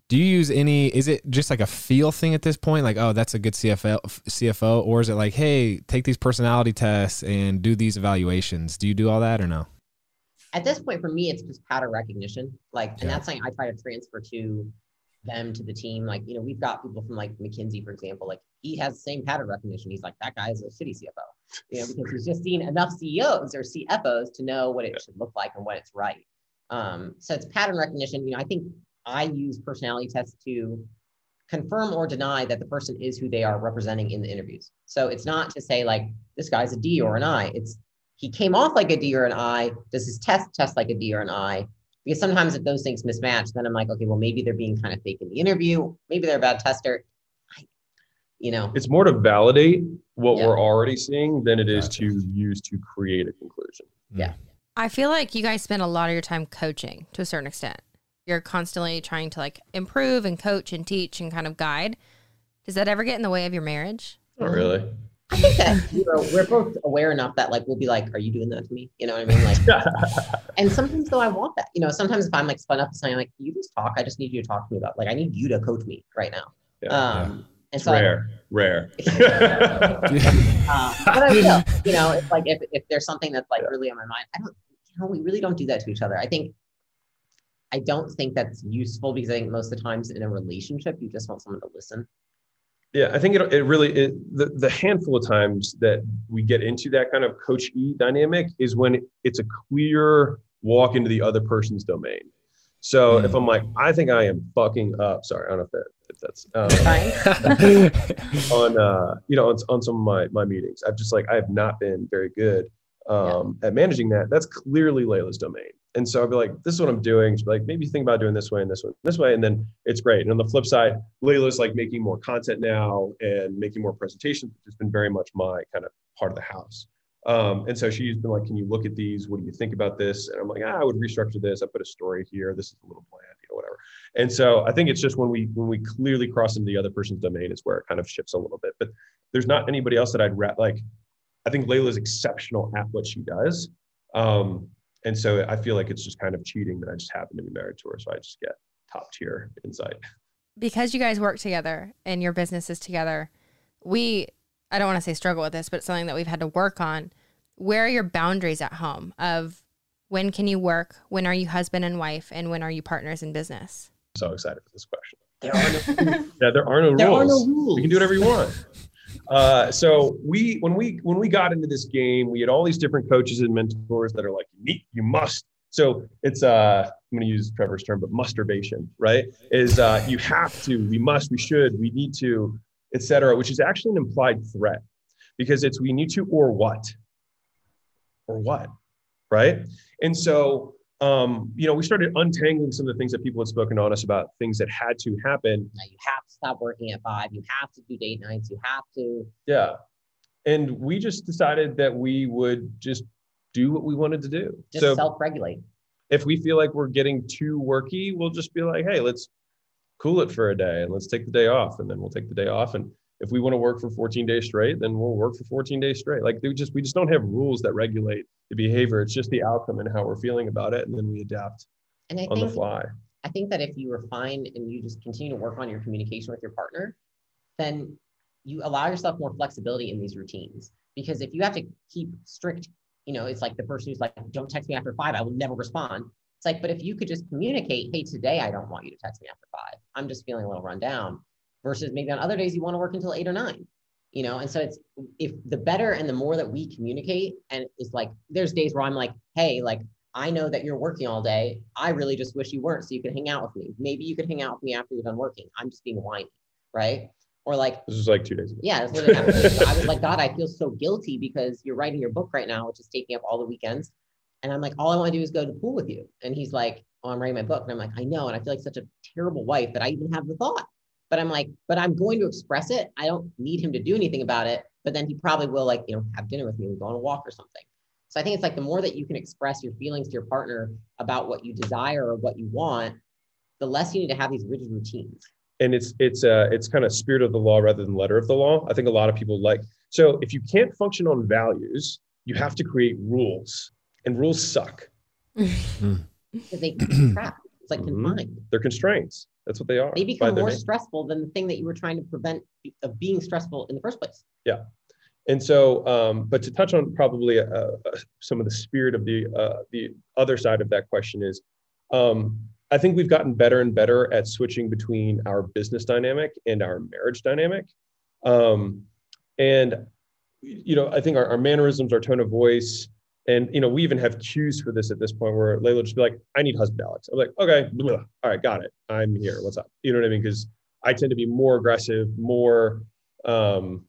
S4: Do you use any? Is it just like a feel thing at this point? Like, oh, that's a good CFO, CFO, or is it like, hey, take these personality tests and do these evaluations? Do you do all that or no?
S1: At this point, for me, it's just pattern recognition. Like, and
S4: Yeah.
S1: that's something I try to transfer to them to the team. Like, you know, we've got people from like McKinsey, for example. Like, he has the same pattern recognition. He's like, that guy is a shitty CFO, you know, because he's just seen enough CEOs or CFOs to know what it should look like and what it's right. Um, so it's pattern recognition. You know, I think I use personality tests to confirm or deny that the person is who they are representing in the interviews. So it's not to say like this guy's a D or an I. It's he came off like a D or an I. Does his test test like a D or an I? Because sometimes if those things mismatch, then I'm like, okay, well maybe they're being kind of fake in the interview. Maybe they're a bad tester. I, you know,
S2: it's more to validate what
S1: Yeah.
S2: we're already seeing than it is
S4: Gotcha.
S2: to use to create a conclusion
S1: Yeah. Mm.
S3: I feel like you guys spend a lot of your time coaching to a certain extent. You're constantly trying to like improve and coach and teach and kind of guide. Does that ever get in the way of your marriage?
S2: not really
S1: I think that you know we're both aware enough that like we'll be like, are you doing that to me? You know what I mean? Like, and sometimes though I want that. You know, sometimes if I'm like spun up to something, I'm like, you just talk. I just need you to talk to me about. Like, I need you to coach me right now.
S2: Yeah,
S1: um, and
S2: it's
S1: so I-
S2: rare rare
S1: Uh, but I will. You know, it's like if, if there's something that's like
S2: Yeah.
S1: really on my mind, I don't, you know, we really don't do that to each other. I think, I don't think that's useful because I think most of the times in a relationship, you just want someone to listen.
S2: Yeah, I think it, it really it, the the handful of times that we get into that kind of coach e dynamic is when it's a clear walk into the other person's domain. So if I'm like, I think I am fucking up. Sorry, I don't know if that if that's um,
S1: Fine.
S2: on uh you know on, on some of my my meetings. I've just like I have not been very good um at managing that. That's clearly Leila's domain. And so I'd be like, this is what I'm doing. She'd be like, maybe think about doing this way and this one, this way. And then it's great. And on the flip side, Leila's like making more content now and making more presentations, which has been very much my kind of part of the house. Um, and so she's been like, can you look at these? What do you think about this? And I'm like, ah, I would restructure this. I put a story here. This is a little bland, you know, whatever. And so I think it's just when we when we clearly cross into the other person's domain is where it kind of shifts a little bit. But there's not anybody else that I'd like. I think Leila's exceptional at what she does. Um, and so I feel like it's just kind of cheating that I just happen to be married to her. So I just get top tier insight.
S3: Because you guys work together and your businesses together, we, I don't want to say struggle with this, but it's something that we've had to work on. Where are your boundaries at home of when can you work? When are you husband and wife? And when are you partners in business?
S2: so excited for this question.
S1: There are no,
S2: Yeah, there are no rules.
S1: there
S2: rules.
S1: are no rules.
S2: You can do whatever you want. Uh, so we when we when we got into this game, we had all these different coaches and mentors that are like, you you must. So it's uh, I'm going to use Trevor's term, but musturbation, right? Is uh, you have to, we must, we should, we need to, etc. Which is actually an implied threat because it's we need to or what, or what, right? And so um, you know, we started untangling some of the things that people had spoken on us about things that had to happen
S1: Now, you have stop working at five. You have to do date nights. You have to.
S2: Yeah. And we just decided that we would just do what we wanted to do.
S1: Just
S2: so
S1: self-regulate.
S2: if we feel like we're getting too worky, we'll just be like, hey, let's cool it for a day and let's take the day off. And then we'll take the day off. And if we want to work for 14 days straight, then we'll work for 14 days straight. Like we just we just don't have rules that regulate the behavior. It's just the outcome and how we're feeling about it. And then we adapt
S1: And I
S2: on the fly.
S1: I think that if you refine and you just continue to work on your communication with your partner, then you allow yourself more flexibility in these routines. Because if you have to keep strict, you know, it's like the person who's like, don't text me after five, I will never respond. It's like, but if you could just communicate, hey, today I don't want you to text me after five. I'm just feeling a little run down. Versus maybe on other days you want to work until eight or nine. You know, and so it's if the better and the more that we communicate, and it's like there's days where I'm like, hey, like I know that you're working all day. I really just wish you weren't so you could hang out with me. Maybe you could hang out with me after you're done working. I'm just being whiny, right? Or like,
S2: This was like two days ago.
S1: yeah, that's what it happened. to me. I was like, God, I feel so guilty because you're writing your book right now, which is taking up all the weekends. And I'm like, all I want to do is go to the pool with you. And he's like, oh, I'm writing my book. And I'm like, I know. And I feel like such a terrible wife that I even have the thought. But I'm like, but I'm going to express it. I don't need him to do anything about it. But then he probably will like, you know, have dinner with me and go on a walk or something. So I think it's like the more that you can express your feelings to your partner about what you desire or what you want, the less you need to have these rigid routines.
S2: and it's it's uh it's kind of spirit of the law rather than letter of the law. I think a lot of people like so if you can't function on values, you have to create rules, and rules suck.
S1: Because they crap. It's like
S2: Mhm.
S1: confined.
S2: They're constraints. That's what they are.
S1: They become more stressful than the thing that you were trying to prevent of being stressful in the first place.
S2: And so, um, but to touch on probably uh, uh, some of the spirit of the uh, the other side of that question is, um, I think we've gotten better and better at switching between our business dynamic and our marriage dynamic. Um, and you know, I think our, our mannerisms, our tone of voice, and you know, we even have cues for this at this point where Leila just be like, "I need husband Alex." I'm like, "Okay, blah. all right, got it. I'm here. What's up?" You know what I mean? Because I tend to be more aggressive, more. Um,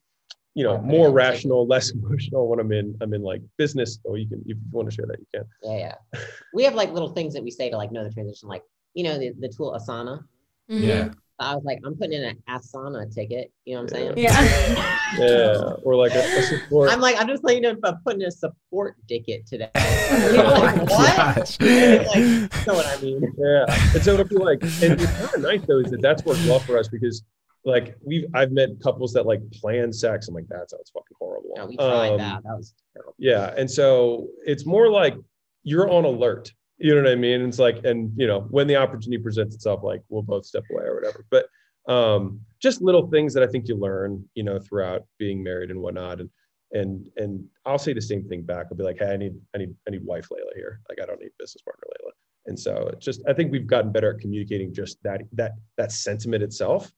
S2: you know,
S1: More
S2: more
S1: energetic.
S2: rational, less emotional when I'm in I'm in like business. Oh, you can if you want to share that, you can.
S1: Yeah, yeah. we have like little things that we say to like know the transition, like you know the, the tool Asana.
S3: Mhm.
S4: Yeah.
S1: I was like, I'm putting in an Asana ticket. You know what I'm saying?
S3: Yeah.
S2: Yeah, or like a, a support.
S1: I'm like, I'm just letting you know if I'm putting a support ticket today. You're like,
S4: Oh
S1: what?
S4: gosh.
S1: like, you know what I mean?
S2: yeah, and so it'll be like, and it's kind of nice though is that that's worked well for us because like we've I've met couples that like plan sex. I'm like, that sounds fucking horrible.
S1: No, we tried
S2: Um,
S1: that. That was terrible.
S2: Yeah, and so it's more like you're on alert. You know what I mean? It's like, and you know, when the opportunity presents itself, like we'll both step away or whatever. But um, just little things that I think you learn, you know, throughout being married and whatnot. And and and I'll say the same thing back. I'll be like, hey, I need I need I need wife Leila here. Like I don't need business partner Leila. And so it's just I think we've gotten better at communicating just that that that sentiment itself.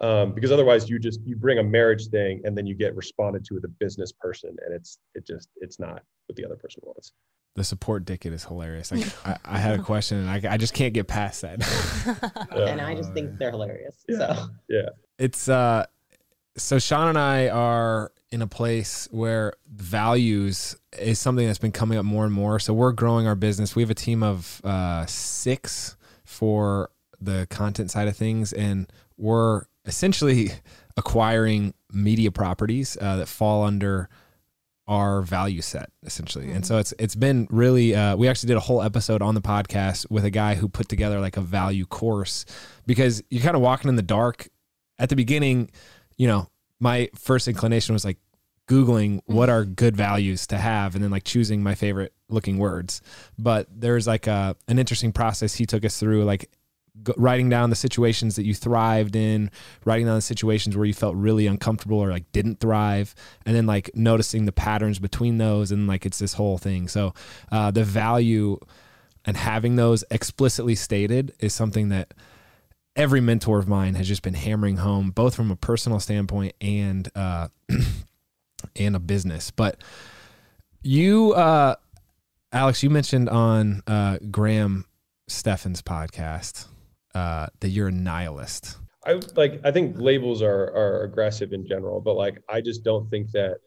S2: Um, because otherwise you just you bring a marriage thing and then you get responded to with a business person and it's it just it's not what the other person wants.
S4: The support ticket is hilarious. Like I, I had a question and I, I just can't get past that.
S1: and I just think they're hilarious.
S2: Yeah.
S1: So yeah
S4: it's uh so Shawn and I are in a place where values is something that's been coming up more and more. So we're growing our business. We have a team of uh, six for the content side of things, and we're essentially acquiring media properties uh, that fall under our value set essentially. Mm-hmm. and so it's it's been really uh, we actually did a whole episode on the podcast with a guy who put together like a value course because you're kind of walking in the dark. At the beginning you know my first inclination was like googling what are good values to have and then like choosing my favorite looking words. But there's like a an interesting process he took us through like writing down the situations that you thrived in, writing down the situations where you felt really uncomfortable or like didn't thrive, and then like noticing the patterns between those, and like it's this whole thing. So uh, the value and having those explicitly stated is something that every mentor of mine has just been hammering home, both from a personal standpoint and uh, and a business. But you, uh, Alex, you mentioned on uh, Graham Stephan's podcast uh, that you're a nihilist?
S2: I like. I think labels are are aggressive in general, but like I just don't think that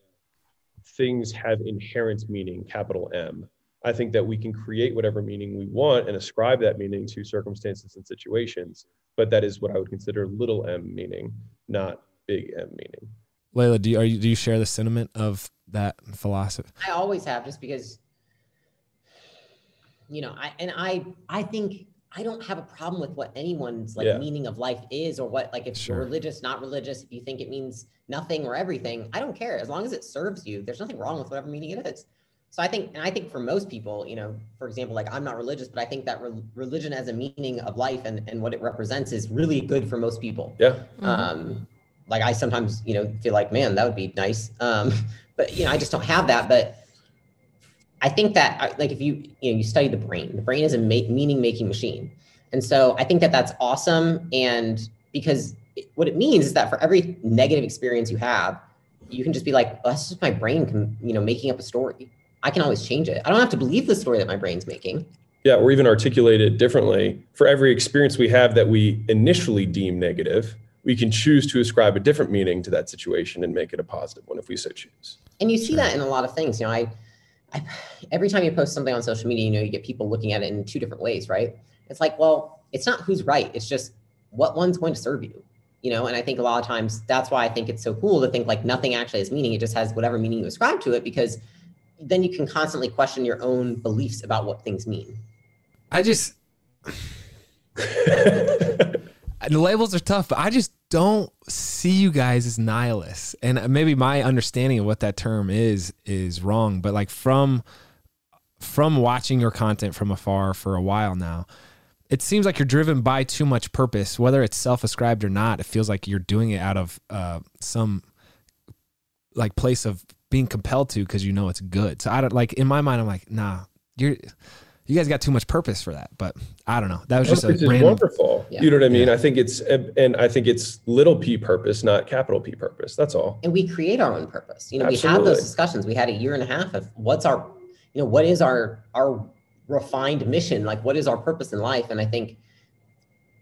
S2: things have inherent meaning, capital M. I think that we can create whatever meaning we want and ascribe that meaning to circumstances and situations, but that is what I would consider little m meaning, not big M meaning.
S4: Leila, do you, you, do you share the sentiment of that philosophy?
S1: I always have, just because, you know, I and I I think I don't have a problem with what anyone's like yeah. meaning of life is or what like if sure. you're religious, not religious, if you think it means nothing or everything, I don't care. As long as it serves you, there's nothing wrong with whatever meaning it is. So I think, and I think for most people, you know, for example, like I'm not religious, but I think that re- religion as a meaning of life and, and what it represents is really good for most people.
S2: Yeah.
S1: Mm-hmm. Um, like I sometimes, you know, feel like, man, that would be nice. Um, but you know, I just don't have that. But I think that uh, like if you you know you study the brain, the brain is a ma- meaning making machine, and so I think that that's awesome. And because it, what it means is that for every negative experience you have, you can just be like, oh, that's just my brain, you know, making up a story. I can always change it. I don't have to believe the story that my brain's making.
S2: Yeah, or even articulate it differently. For every experience we have that we initially deem negative, we can choose to ascribe a different meaning to that situation and make it a positive one if we so choose.
S1: And you see that in a lot of things. You know, I I, every time you post something on social media, you know, you get people looking at it in two different ways, right? It's like, well, it's not who's right. It's just what one's going to serve you, you know? And I think a lot of times that's why I think it's so cool to think like nothing actually has meaning. It just has whatever meaning you ascribe to it because then you can constantly question your own beliefs about what things mean.
S4: I just, the labels are tough, but I just don't see you guys as nihilists. And maybe my understanding of what that term is is wrong, but like from from watching your content from afar for a while now, it seems like you're driven by too much purpose, whether it's self-ascribed or not. It feels like you're doing it out of uh, some like place of being compelled to because you know it's good. So I don't like in my mind, I'm like, nah, you're you guys got too much purpose for that. But I don't know. That was just a random.
S2: wonderful. Yeah. You know what I mean? Yeah. I think it's and I think it's little p purpose, not capital P purpose. That's all.
S1: And we create our own purpose. You know, Absolutely. we had those discussions. We had a year and a half of what's our, you know, what is our our refined mission? Like, what is our purpose in life? And I think,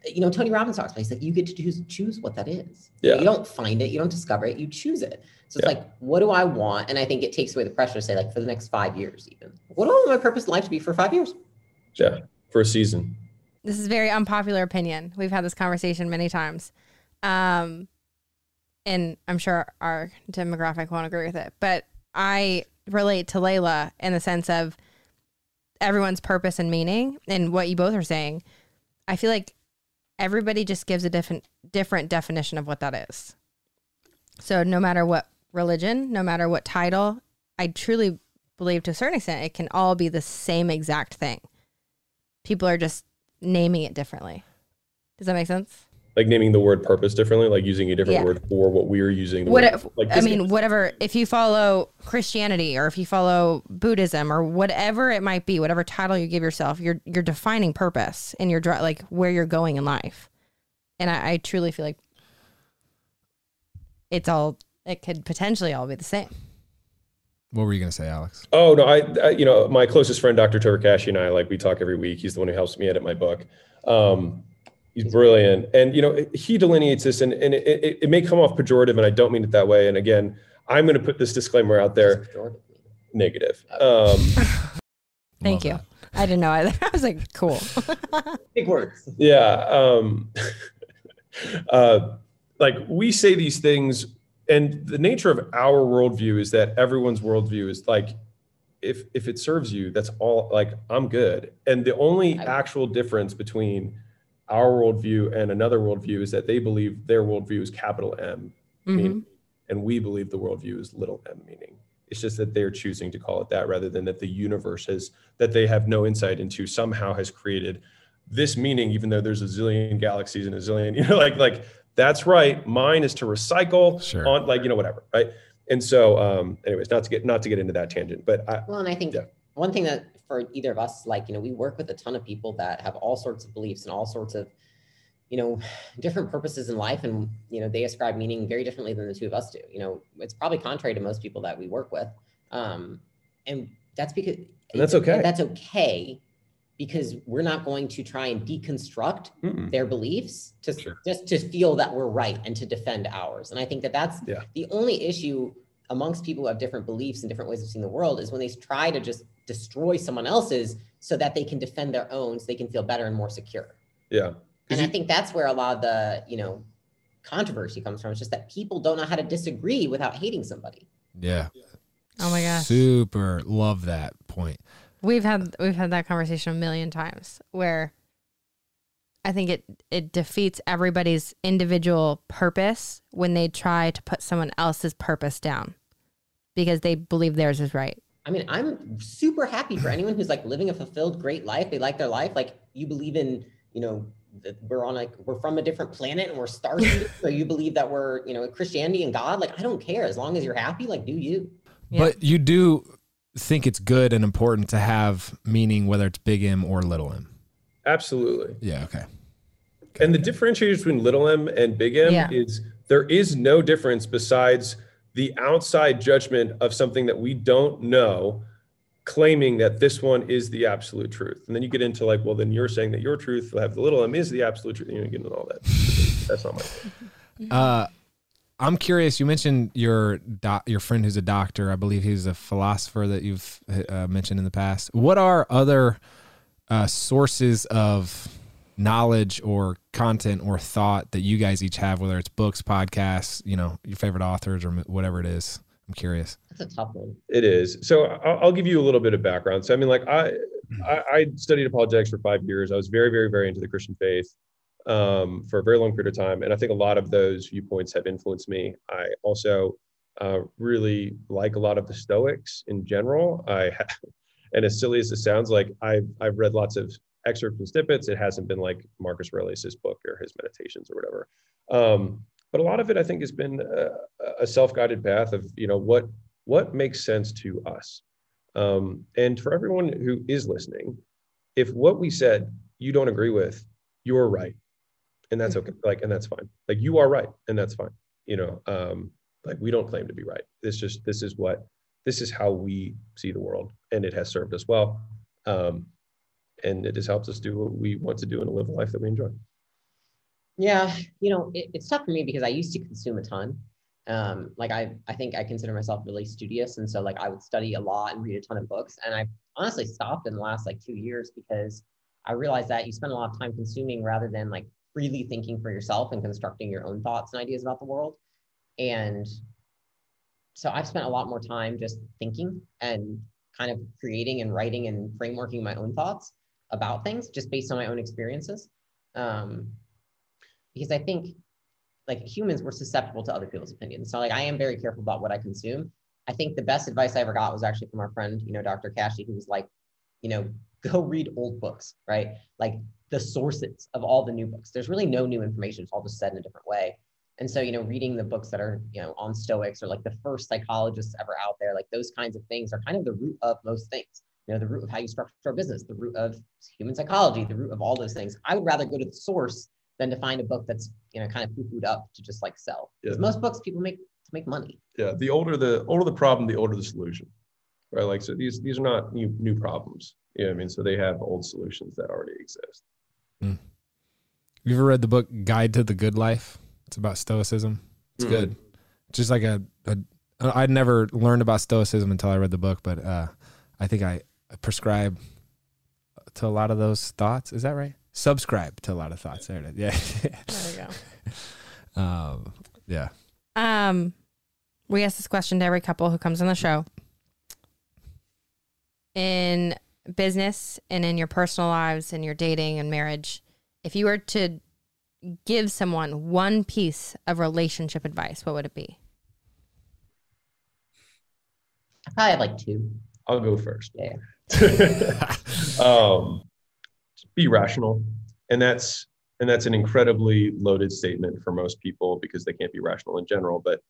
S1: you know, Tony Robbins talks about. He's like, you get to choose choose what that is. Yeah. You don't find it. You don't discover it. You choose it. So it's yeah. like, what do I want? And I think it takes away the pressure to say, like, for the next five years, even. What do I want my purpose in life to be for five years?
S2: Yeah, for a season.
S3: This is very unpopular opinion. We've had this conversation many times. Um, and I'm sure our demographic won't agree with it, but I relate to Leila in the sense of everyone's purpose and meaning and what you both are saying. I feel like everybody just gives a different different definition of what that is. So no matter what religion, no matter what title, I truly believe to a certain extent it can all be the same exact thing. People are just naming it differently. Does that make sense?
S2: Like naming the word purpose differently, like using a different yeah. word for what we are using.
S3: What word, like I mean, whatever. If you follow Christianity or if you follow Buddhism or whatever it might be, whatever title you give yourself, you're you're defining purpose and you're like where you're going in life. And I, I truly feel like it's all it could potentially all be the same.
S4: What were you going to say, Alex?
S2: Oh no, I, I, you know my closest friend, Dr. Turkashi, and I like we talk every week. He's the one who helps me edit my book. Um, he's brilliant, and you know he delineates this, and and it, it, it may come off pejorative, and I don't mean it that way. And again, I'm going to put this disclaimer out there. Negative. Um,
S3: Thank you.
S4: that.
S3: I didn't know either. I was like, cool.
S1: Big words.
S2: yeah. Um, uh, like we say these things, and the nature of our worldview is that everyone's worldview is like, if if it serves you, that's all. Like I'm good. And the only
S1: I-
S2: actual difference between our worldview and another worldview is that they believe their worldview is capital M
S3: Mhm.
S2: meaning, and we believe the worldview is little m meaning. It's just that they're choosing to call it that rather than that the universe has that they have no insight into somehow has created this meaning, even though there's a zillion galaxies and a zillion, you know, like like that's right. Mine is to recycle
S4: Sure.
S2: on like you know whatever, right? And so, um, anyways, not to get not to get into that tangent, but I,
S1: Well, and I think
S2: Yeah.
S1: one thing that for either of us, like, you know, we work with a ton of people that have all sorts of beliefs and all sorts of, you know, different purposes in life. And, you know, they ascribe meaning very differently than the two of us do. You know, it's probably contrary to most people that we work with. Um, and that's because
S2: And that's okay.
S1: That's okay because we're not going to try and deconstruct
S2: mm-mm.
S1: their beliefs to
S2: Sure.
S1: just to feel that we're right and to defend ours. And I think that that's
S2: Yeah.
S1: the only issue amongst people who have different beliefs and different ways of seeing the world is when they try to just destroy someone else's so that they can defend their own so they can feel better and more secure.
S2: Yeah.
S1: And I think that's where a lot of the, you know, controversy comes from. It's just that people don't know how to disagree without hating somebody.
S4: Yeah.
S3: Oh my gosh.
S4: Super love that point.
S3: We've had we've had that conversation a million times where I think it it defeats everybody's individual purpose when they try to put someone else's purpose down because they believe theirs is right.
S1: I mean, I'm super happy for anyone who's like living a fulfilled, great life. They like their life. Like you believe in, you know, that we're on like we're from a different planet and we're stars. so you believe that we're, you know, Christianity and God. Like I don't care as long as you're happy. Like do you?
S3: Yeah.
S4: But you do think it's good and important to have meaning, whether it's big M or little m.
S2: absolutely.
S4: Yeah. Okay.
S2: And the differentiation between little m and big M
S3: Yeah.
S2: is there is no difference besides the outside judgment of something that we don't know, claiming that this one is the absolute truth. And then you get into like, well, then you're saying that your truth will have the little m is the absolute truth. You know, get into all that. That's not my thing.
S4: Uh, I'm curious. You mentioned your doc, your friend who's a doctor. I believe he's a philosopher that you've uh, mentioned in the past. What are other uh, sources of knowledge or content or thought that you guys each have, whether it's books, podcasts, you know, your favorite authors or whatever it is? I'm curious.
S1: That's a tough one.
S2: It is. So I'll, I'll give you a little bit of background. So I mean, like I, I, I studied apologetics for five years. I was very, very, very into the Christian faith um, for a very long period of time, and I think a lot of those viewpoints have influenced me. I also uh, really like a lot of the Stoics in general. I, and as silly as it sounds, like I've I've read lots of excerpts and snippets. It hasn't been like Marcus Aurelius's book or his meditations or whatever. Um, but a lot of it, I think, has been a, a self-guided path of you know what what makes sense to us. Um, and for everyone who is listening, if what we said you don't agree with, you're right, and that's okay. Like, and that's fine. Like you are right, and that's fine. You know, um, like we don't claim to be right. This just this is what this is how we see the world, and it has served us well. Um, and it just helps us do what we want to do and live a life that we enjoy.
S1: Yeah, you know, it, it's tough for me because I used to consume a ton. Um, like I, I think I consider myself really studious, and so like I would study a lot and read a ton of books. And I honestly stopped in the last like two years because I realized that you spend a lot of time consuming rather than like freely thinking for yourself and constructing your own thoughts and ideas about the world. And so I've spent a lot more time just thinking and kind of creating and writing and frameworking my own thoughts about things just based on my own experiences. Um, because I think like humans we're susceptible to other people's opinions. So like I am very careful about what I consume. I think the best advice I ever got was actually from our friend, you know, Dr. Cashy, who was like, you know, go read old books, right? Like the sources of all the new books. There's really no new information. It's all just said in a different way. And so, you know, reading the books that are, you know, on Stoics or like the first psychologists ever out there, like those kinds of things are kind of the root of most things. You know, the root of how you structure a business, the root of human psychology, the root of all those things. I would rather go to the source than to find a book that's, you know, kind of poo-pooed up to just like sell. Because
S2: Yeah.
S1: most books people make to make money.
S2: Yeah, the older the older the problem, the older the solution, right? Like so, these these are not new new problems. You know what I mean? So they have old solutions that already exist.
S4: You ever read the book Guide to the Good Life? It's about stoicism. It's
S2: Mhm.
S4: good. Just like a, a I'd never learned about stoicism until I read the book, but uh, I think I prescribe to a lot of those thoughts. Is that right? Subscribe to a lot of thoughts. There it is. Yeah.
S3: There we go.
S4: um, yeah.
S3: Um, we ask this question to every couple who comes on the show. In business and in your personal lives and your dating and marriage, if you were to give someone one piece of relationship advice, what would it be?
S1: I probably have like two.
S2: I'll go first.
S1: Yeah.
S2: um, be rational, and that's and that's an incredibly loaded statement for most people because they can't be rational in general. But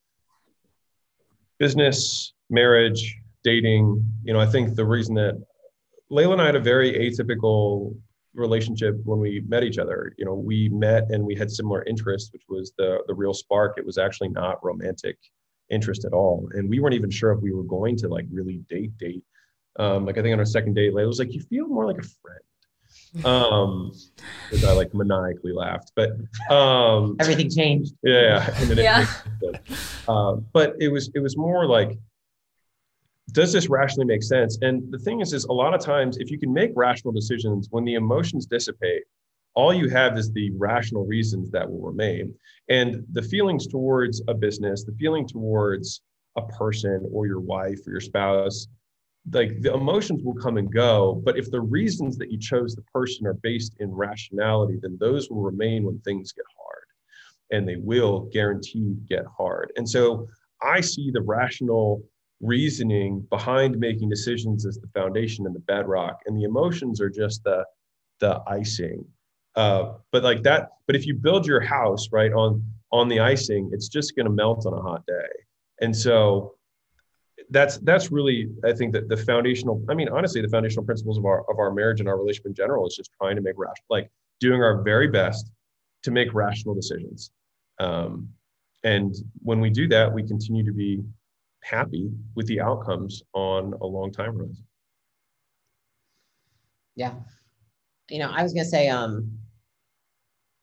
S2: business, marriage, dating, you know, I think the reason that Leila and I had a very atypical relationship when we met each other. You know, we met and we had similar interests, which was the the real spark. It was actually not romantic interest at all, and we weren't even sure if we were going to like really date date. Um, like I think on our second date, Leila was like, "You feel more like a friend." um because i like maniacally laughed but um
S1: Everything changed.
S2: yeah and then it
S3: Yeah.
S2: makes sense. uh, but it was it was more like does this rationally make sense and the thing is is a lot of times if you can make rational decisions when the emotions dissipate all you have is the rational reasons that will remain and the feelings towards a business the feeling towards a person or your wife or your spouse like the emotions will come and go but if the reasons that you chose the person are based in rationality then those will remain when things get hard. And they will guaranteed get hard. And so i see the rational reasoning behind making decisions as the foundation and the bedrock. And the emotions are just the the icing. Uh, but like that but if you build your house right on on the icing it's just going to melt on a hot day. And so that's that's really I think that the foundational I mean honestly the foundational principles of our of our marriage and our relationship in general is just trying to make rational like doing our very best to make rational decisions um, and when we do that we continue to be happy with the outcomes on a long time horizon
S1: Yeah. You know, I was gonna say, um,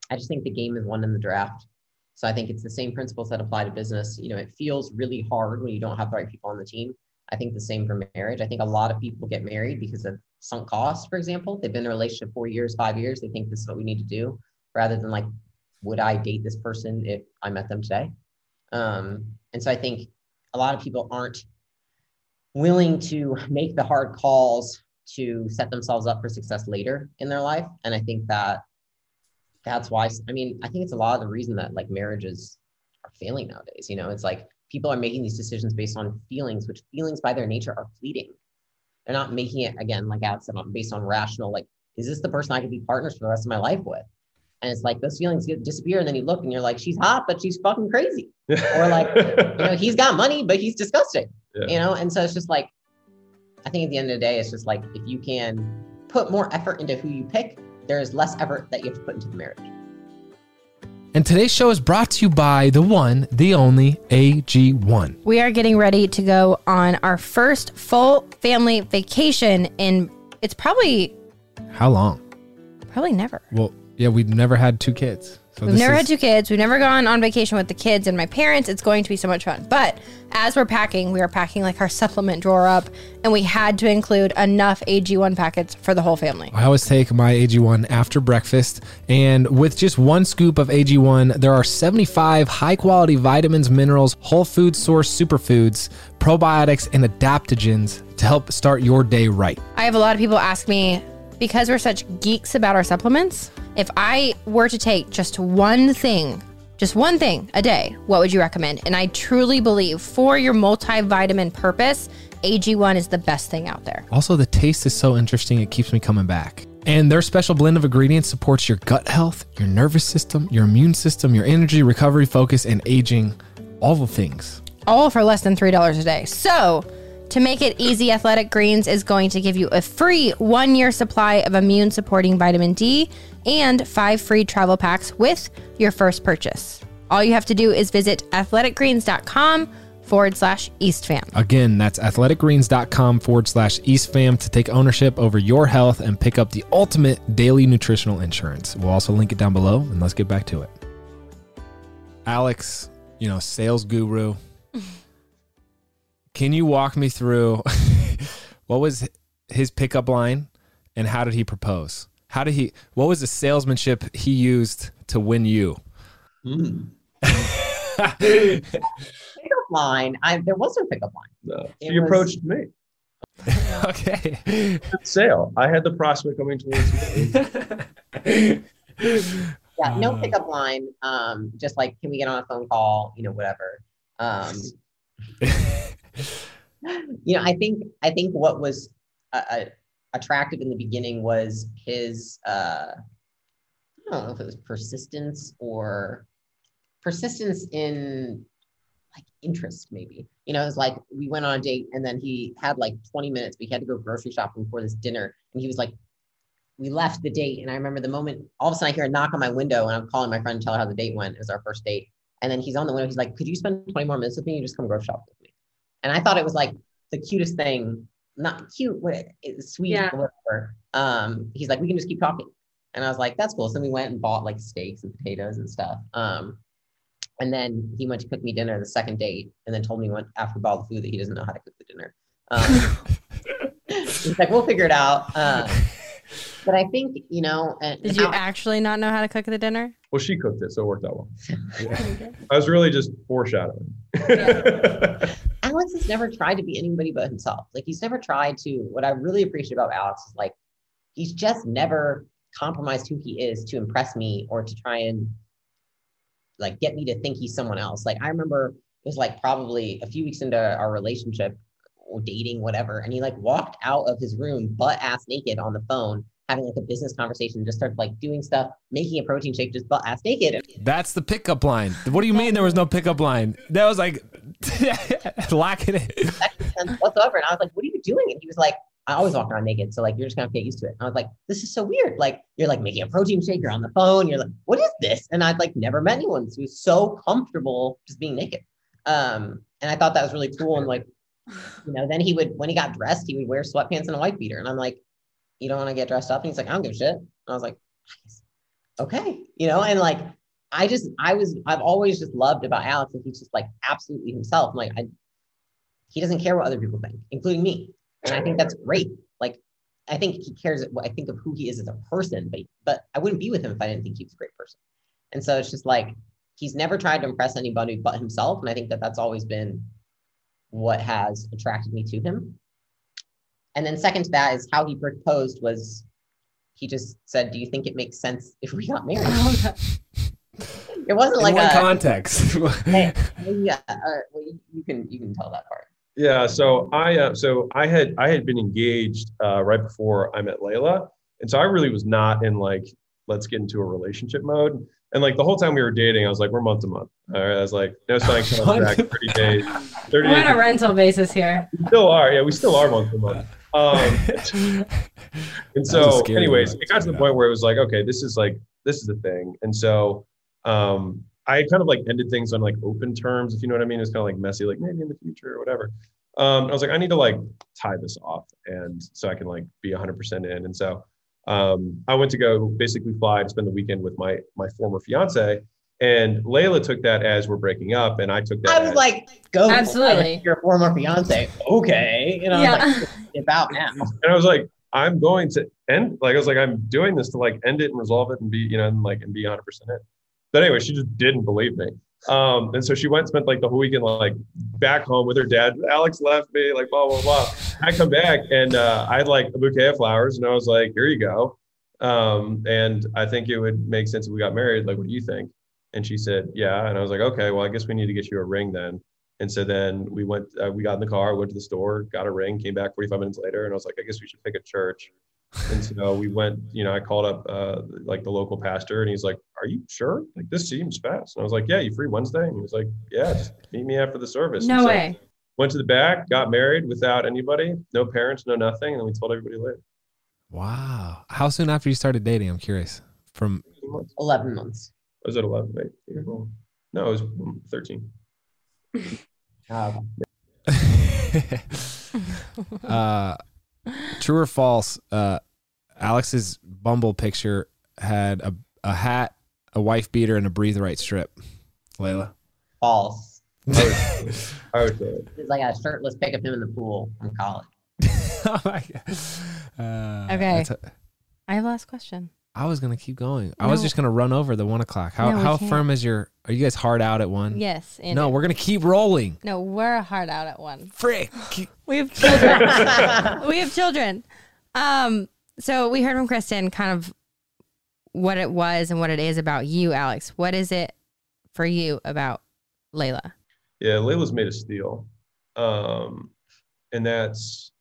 S1: I just think the game is won in the draft. So I think it's the same principles that apply to business. You know, it feels really hard when you don't have the right people on the team. I think the same for marriage. I think a lot of people get married because of sunk costs, for example. They've been in a relationship four years, five years. They think this is what we need to do, rather than like, would I date this person if I met them today? Um, and so I think a lot of people aren't willing to make the hard calls to set themselves up for success later in their life. And I think that that's why, I mean, I think it's a lot of the reason that like marriages are failing nowadays. You know, it's like people are making these decisions based on feelings, which feelings by their nature are fleeting. They're not making it, again, like Alex said, based on rational, like, is this the person I could be partners for the rest of my life with? And it's like those feelings get disappear, and then you look and you're like, she's hot, but she's fucking crazy. Or like, you know, he's got money, but he's disgusting.
S2: Yeah.
S1: You know, and so it's just like, I think at the end of the day, it's just like if you can put more effort into who you pick, there is less effort that you have to put into the marriage.
S5: And today's show is brought to you by the one, the only AG1.
S3: We are getting ready to go on our first full family vacation in it's probably
S5: How long?
S3: probably never.
S5: Well, yeah, we've never had two kids. So
S3: We've never
S5: is-
S3: had two kids. We've never gone on vacation with the kids and my parents. It's going to be so much fun. But as we're packing, we are packing like our supplement drawer up, and we had to include enough AG1 packets for the whole family.
S5: I always take my AG1 after breakfast, and with just one scoop of AG1, there are 75 high quality vitamins, minerals, whole food source superfoods, probiotics, and adaptogens to help start your day right.
S3: I have a lot of people ask me because we're such geeks about our supplements. If I were to take just one thing, just one thing a day, what would you recommend? And I truly believe for your multivitamin purpose, AG1 is the best thing out there.
S5: Also, the taste is so interesting, it keeps me coming back. And their special blend of ingredients supports your gut health, your nervous system, your immune system, your energy, recovery, focus, and aging, all the things.
S3: all for less than $3 a day. So, to make it easy, Athletic Greens is going to give you a free one year supply of immune supporting vitamin D and five free travel packs with your first purchase. All you have to do is visit athleticgreens.com forward slash EastFam.
S5: Again, that's athleticgreens.com forward slash EastFam to take ownership over your health and pick up the ultimate daily nutritional insurance. We'll also link it down below, and let's get back to it. Alex, you know, sales guru.
S4: Can you walk me through what was his pickup line and how did he propose? How did he? What was the salesmanship he used to win you?
S2: Mm.
S1: pickup line. I there was no pickup line.
S2: No.
S1: It
S2: She
S1: was-
S2: approached me.
S4: okay.
S2: Sale. I had the prospect coming towards me.
S1: Yeah, no
S4: Uh.
S1: pickup line. Um, just like, can we get on a phone call? You know, whatever. Um, you know, I think I think what was uh, uh, attractive in the beginning was his. Uh, I don't know if it was persistence or persistence in like interest, maybe. You know, it was like we went on a date and then he had like 20 minutes, he had to go grocery shopping before this dinner, and he was like, we left the date, and I remember the moment all of a sudden I hear a knock on my window, and I'm calling my friend to tell her how the date went. It was our first date, and then he's on the window. He's like, "Could you spend 20 more minutes with me? and just come grocery shop with me." And I thought it was like the cutest thing, not cute, but it's sweet,
S3: Yeah.
S1: whatever. Um, he's like, "We can just keep talking," and I was like, "That's cool." So we went and bought like steaks and potatoes and stuff. Um, and then he went to cook me dinner the second date, and then told me when after we bought the food that he doesn't know how to cook the dinner. Um, he's like, "We'll figure it out." Uh, but I think you know, and
S3: Did you
S1: how-
S3: actually not know how to cook the dinner?
S2: well, she cooked it, so it worked out well. I was really just foreshadowing.
S1: Alex has never tried to be anybody but himself. Like he's never tried to. What I really appreciate about Alex is like he's just never compromised who he is to impress me or to try and like get me to think he's someone else. Like I remember it was like probably a few weeks into our relationship or dating, whatever, and he like walked out of his room butt ass naked on the phone, having like a business conversation, just started like doing stuff, making a protein shake just butt ass naked.
S4: That's the pickup line. What do you mean there was no pickup line? That was like lacking it.
S1: whatsoever. And I was like, what are you doing? And he was like, I always walk around naked. So like, you're just gonna get used to it. And I was like, this is so weird. Like you're like making a protein shake, you're on the phone. You're like, what is this? And I'd like never met anyone who was so comfortable just being naked. Um, and I thought that was really cool. And like, you know, then he would, when he got dressed, he would wear sweatpants and a white beater. And I'm like, you don't want to get dressed up? And he's like, I don't give a shit. And I was like, okay, you know, and like, I just, I was, I've always just loved about Alex that he's just like absolutely himself. I'm like, I, he doesn't care what other people think, including me. And I think that's great. Like, I think he cares I think of who he is as a person, but but I wouldn't be with him if I didn't think he was a great person. And so it's just like he's never tried to impress anybody but himself, and I think that that's always been what has attracted me to him. And then second to that is how he proposed was he just said, "Do you think it makes sense if we got married?" it wasn't
S4: In
S1: like
S4: what
S1: a
S4: context?
S1: hey, yeah. Uh, well, you, you can you can tell that part.
S2: Yeah, so I uh, so I had I had been engaged uh, right before I met Leila, and so I really was not in like let's get into a relationship mode. And like the whole time we were dating, I was like, we're month to month. All right, I was like, no sign contract, thirty days, thirty
S3: We're on a rental basis here.
S2: We still are, yeah, we still are month to month. Um, and so, anyways, it got to the point where it was like, okay, this is like this is the thing. And so, um, I kind of like ended things on like open terms, if you know what I mean. It's kind of like messy, like maybe in the future or whatever. Um, I was like, I need to like tie this off, and so I can like be 100% in. And so, um, I went to go basically fly and spend the weekend with my my former fiance. And Leila took that as we're breaking up, and I took that.
S1: I was
S2: as,
S1: like, "Go.
S3: Absolutely.
S1: Your former fiance, okay." You know, I was
S3: Yeah.
S1: like, "It's out now."
S2: and I was like, I'm going to end. Like I was like, I'm doing this to like end it and resolve it and be, you know, and like and be 100 percent in. But anyway, she just didn't believe me. Um, and so she went spent like the whole weekend like back home with her dad. Alex left me, like blah blah blah. I come back and uh, I had like a bouquet of flowers, and I was like, here you go. Um, and I think it would make sense if we got married. Like, what do you think? And she said, yeah. And I was like, okay, well, I guess we need to get you a ring then. And so then we went, uh, we got in the car, went to the store, got a ring, came back 45 minutes later, and I was like, I guess we should pick a church. And so we went, you know, I called up uh, like the local pastor, and he's like, "Are you sure? Like this seems fast." And I was like, "Yeah, you free Wednesday?" And he was like, "Yeah, just meet me after the service."
S3: No
S2: so
S3: way.
S2: Went to the back, got married without anybody, no parents, no nothing, and then we told everybody later.
S4: wow. How soon after you started dating? I'm curious. From
S1: Eleven months.
S2: I was at 11, wait, years old. No, it was 13.
S1: Uh,
S4: uh, true or false? Uh, Alex's Bumble picture had a, a hat, a wife beater, and a breathe right strip. Leila,
S1: false.
S2: I would, say it.
S1: It's like a shirtless pic of him in the pool from college.
S4: oh my God. Uh,
S3: Okay.
S4: that's a-
S3: I have last question.
S4: I was gonna keep going. I was just gonna run over the one o'clock. How
S3: No,
S4: how
S3: can't.
S4: firm is your? Are you guys hard out at one?
S3: Yes. Andrew.
S4: No, we're gonna keep rolling.
S3: no, we're hard out at one.
S4: Frick.
S3: We have children. we have children. Um, so we heard from Kristen kind of what it was and what it is about you, Alex. What is it for you about Leila?
S2: Yeah, Leila's made of steel. Um, and that's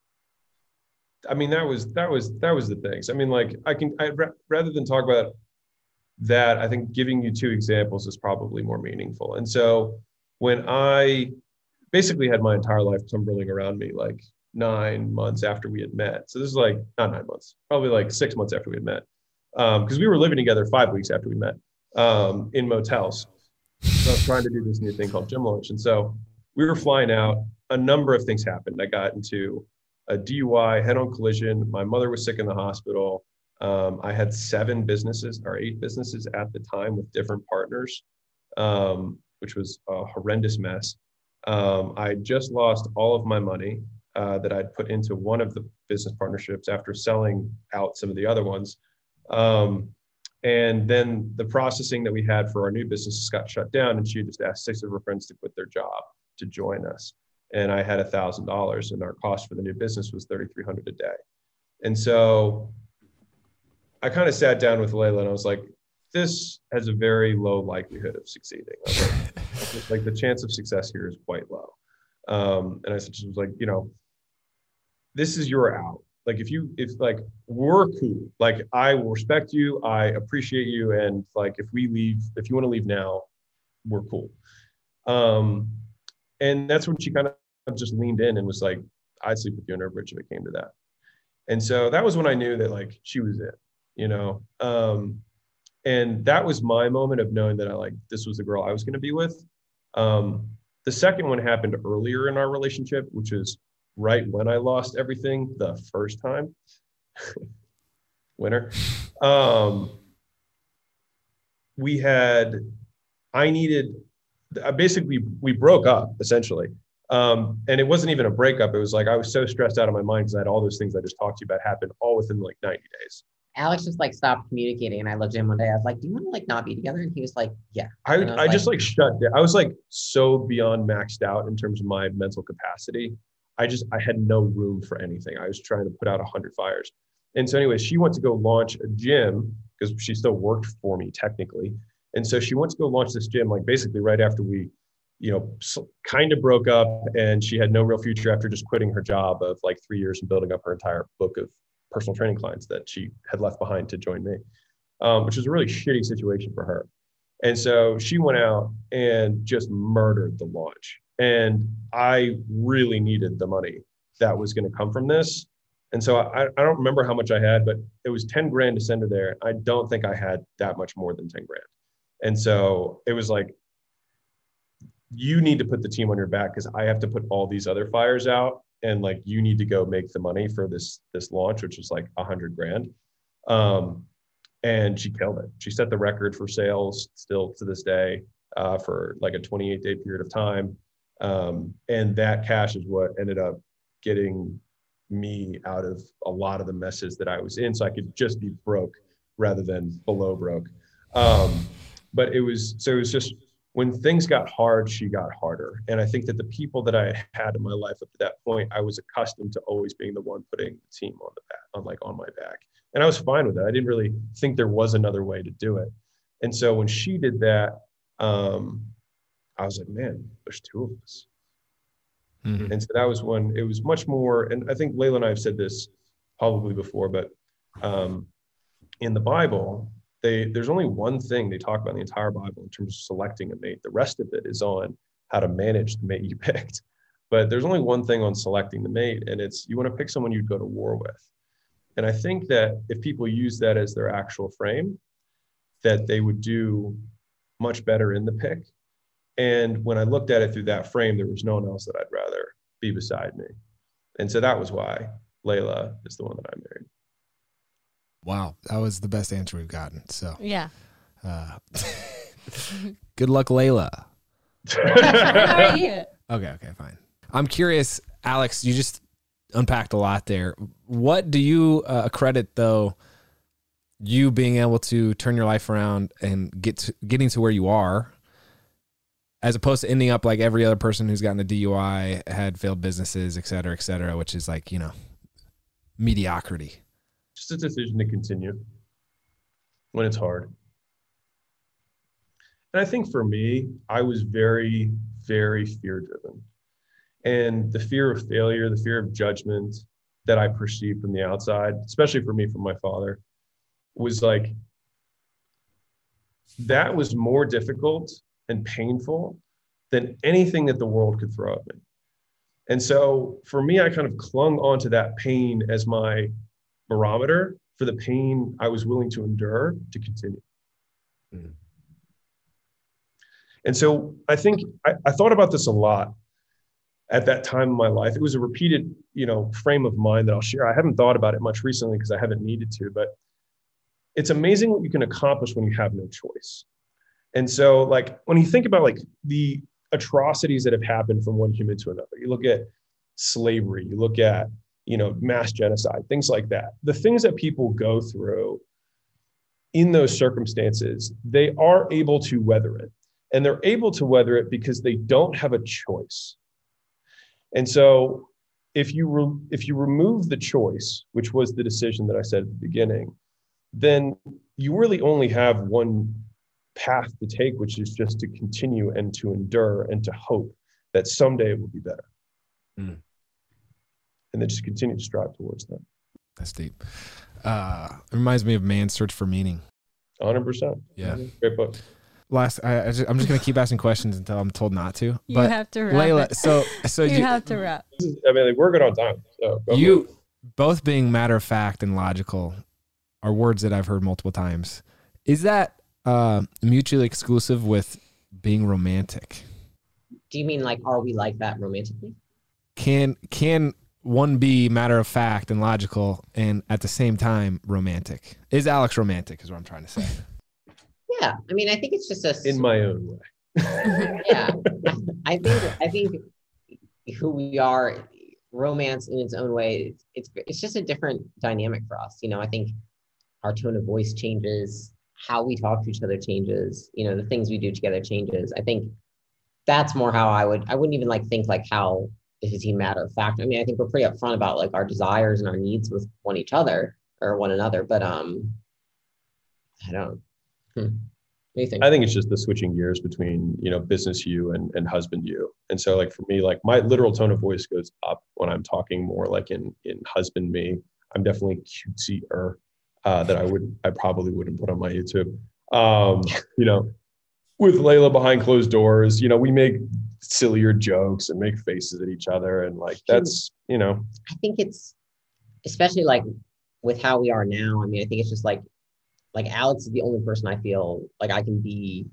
S2: I mean, that was that was that was the things. I mean, like I can I rather than talk about that, I think giving you two examples is probably more meaningful. And so when I basically had my entire life tumbling around me like nine months after we had met. So this is like not nine months, probably like six months after we had met. Because we were living together five weeks after we met um, in motels. So I was trying to do this new thing called gym launch. And so we were flying out. A number of things happened. I got into a DUI, head on collision. My mother was sick in the hospital. Um, I had seven businesses or eight businesses at the time with different partners, um, which was a horrendous mess. Um, I just lost all of my money uh, that I'd put into one of the business partnerships after selling out some of the other ones. Um, and then the processing that we had for our new businesses got shut down, and she just asked six of her friends to quit their job to join us. And I had a thousand dollars, and our cost for the new business was thirty three hundred a day. And so I kind of sat down with Leila, and I was like, "This has a very low likelihood of succeeding. Like, like the chance of success here is quite low." Um, and I said, "She was like, you know, this is your out like if you if like we're cool like i will respect you i appreciate you and like if we leave if you want to leave now we're cool um and that's when she kind of just leaned in and was like i'd sleep with you under a bridge if it came to that and so that was when i knew that like she was it you know um and that was my moment of knowing that i like this was the girl i was going to be with um the second one happened earlier in our relationship which is right when I lost everything the first time. Winner. Um, we had, I needed, basically, we broke up essentially. Um, and it wasn't even a breakup. It was like I was so stressed out of my mind because I had all those things I just talked to you about happen all within like 90 days.
S1: Alex just like stopped communicating, and I looked at him one day. I was like, "Do you want to like not be together?" And he was like, "Yeah."
S2: I,
S1: I
S2: I just like shut down. I was like so beyond maxed out in terms of my mental capacity. I just I had no room for anything. I was trying to put out a hundred fires. And so anyway, she went to go launch a gym because she still worked for me technically. And so she went to go launch this gym like basically right after we, you know, kind of broke up and she had no real future after just quitting her job of like three years and building up her entire book of personal training clients that she had left behind to join me, um, which was a really shitty situation for her. And so she went out and just murdered the launch. And I really needed the money that was going to come from this. And so I, I don't remember how much I had, but it was 10 grand to send her there. I don't think I had that much more than 10 grand. And so it was like, you need to put the team on your back because I have to put all these other fires out. And like, you need to go make the money for this, this launch, which was like a hundred grand. Um, and she killed it. She set the record for sales still to this day uh, for like a 28 day period of time. Um, and that cash is what ended up getting me out of a lot of the messes that I was in. So I could just be broke rather than below broke. Um, but it was, so it was just when things got hard, she got harder. And I think that the people that I had in my life up to that point, I was accustomed to always being the one putting the team on the back, on like on my back. And I was fine with that. I didn't really think there was another way to do it. And so when she did that, um, I was like, man, there's two of us.
S4: Mhm.
S2: And so that was when it was much more, and I think Leila and I have said this probably before, but um, in the Bible, they there's only one thing they talk about in the entire Bible in terms of selecting a mate. The rest of it is on how to manage the mate you picked. But there's only one thing on selecting the mate, and it's you want to pick someone you'd go to war with. And I think that if people use that as their actual frame, that they would do much better in the pick. And when I looked at it through that frame, there was no one else that I'd rather be beside me. And so that was why Leila is the one that I married.
S4: Wow, that was the best answer we've gotten. So,
S3: Yeah.
S4: uh, good luck, Leila.
S3: How are you?
S4: Okay, okay, fine. I'm curious, Alex. You just unpacked a lot there. What do you uh, credit though? You being able to turn your life around and get to, getting to where you are, as opposed to ending up like every other person who's gotten a DUI, had failed businesses, et cetera, et cetera, which is like you know mediocrity.
S2: Just a decision to continue when it's hard. And I think for me, I was very, very fear driven. And the fear of failure, the fear of judgment that I perceived from the outside, especially for me from my father, was like that was more difficult and painful than anything that the world could throw at me. And so for me, I kind of clung onto that pain as my barometer for the pain I was willing to endure to continue. Mm. And so I think I, I, thought about this a lot at that time in my life. It was a repeated, you know, frame of mind that I'll share. I haven't thought about it much recently because I haven't needed to, but it's amazing what you can accomplish when you have no choice. And so, like, when you think about like the atrocities that have happened from one human to another, you look at slavery, you look at, you know, mass genocide, things like that. The things that people go through in those circumstances, they are able to weather it and they're able to weather it because they don't have a choice. And so if you re- if you remove the choice, which was the decision that I said at the beginning, then you really only have one path to take, which is just to continue and to endure and to hope that someday it will be better. Mm. And then just continue to strive towards that.
S4: That's deep. Uh, it reminds me of Man's Search for Meaning.
S2: 100%.
S4: Yeah.
S2: Great book
S4: last I, I am just, gonna keep asking questions until I'm told not to.
S3: You but have to wrap.
S4: Leila, so so
S3: you, you, have to wrap.
S2: I mean, like, we're good on time. So
S4: you both being matter of fact and logical are words that I've heard multiple times. Is that uh, mutually exclusive with being romantic?
S1: Do you mean like are we like that romantically?
S4: Can can one be matter of fact and logical and at the same time romantic? Is Alex romantic? Is what I'm trying to say.
S1: Yeah, I mean, I think it's just a
S2: in my own way.
S1: yeah, I think I think who we are, romance in its own way, it's, it's it's just a different dynamic for us. You know, I think our tone of voice changes, how we talk to each other changes. You know, the things we do together changes. I think that's more how I would. I wouldn't even like think like how is he matter of fact. I mean, I think we're pretty upfront about like our desires and our needs with one each other or one another. But um, I don't. Hmm.
S2: Anything? I think it's just the switching gears between you know business you and, and husband you. And so like for me, like my literal tone of voice goes up when I'm talking more like in in husband me. I'm definitely cutesier uh, that I would I probably wouldn't put on my YouTube. Um, you know, with Leila behind closed doors, you know, we make sillier jokes and make faces at each other, and like that's you know.
S1: I think it's especially like with how we are now. I mean, I think it's just like like Alex is the only person I feel like I can be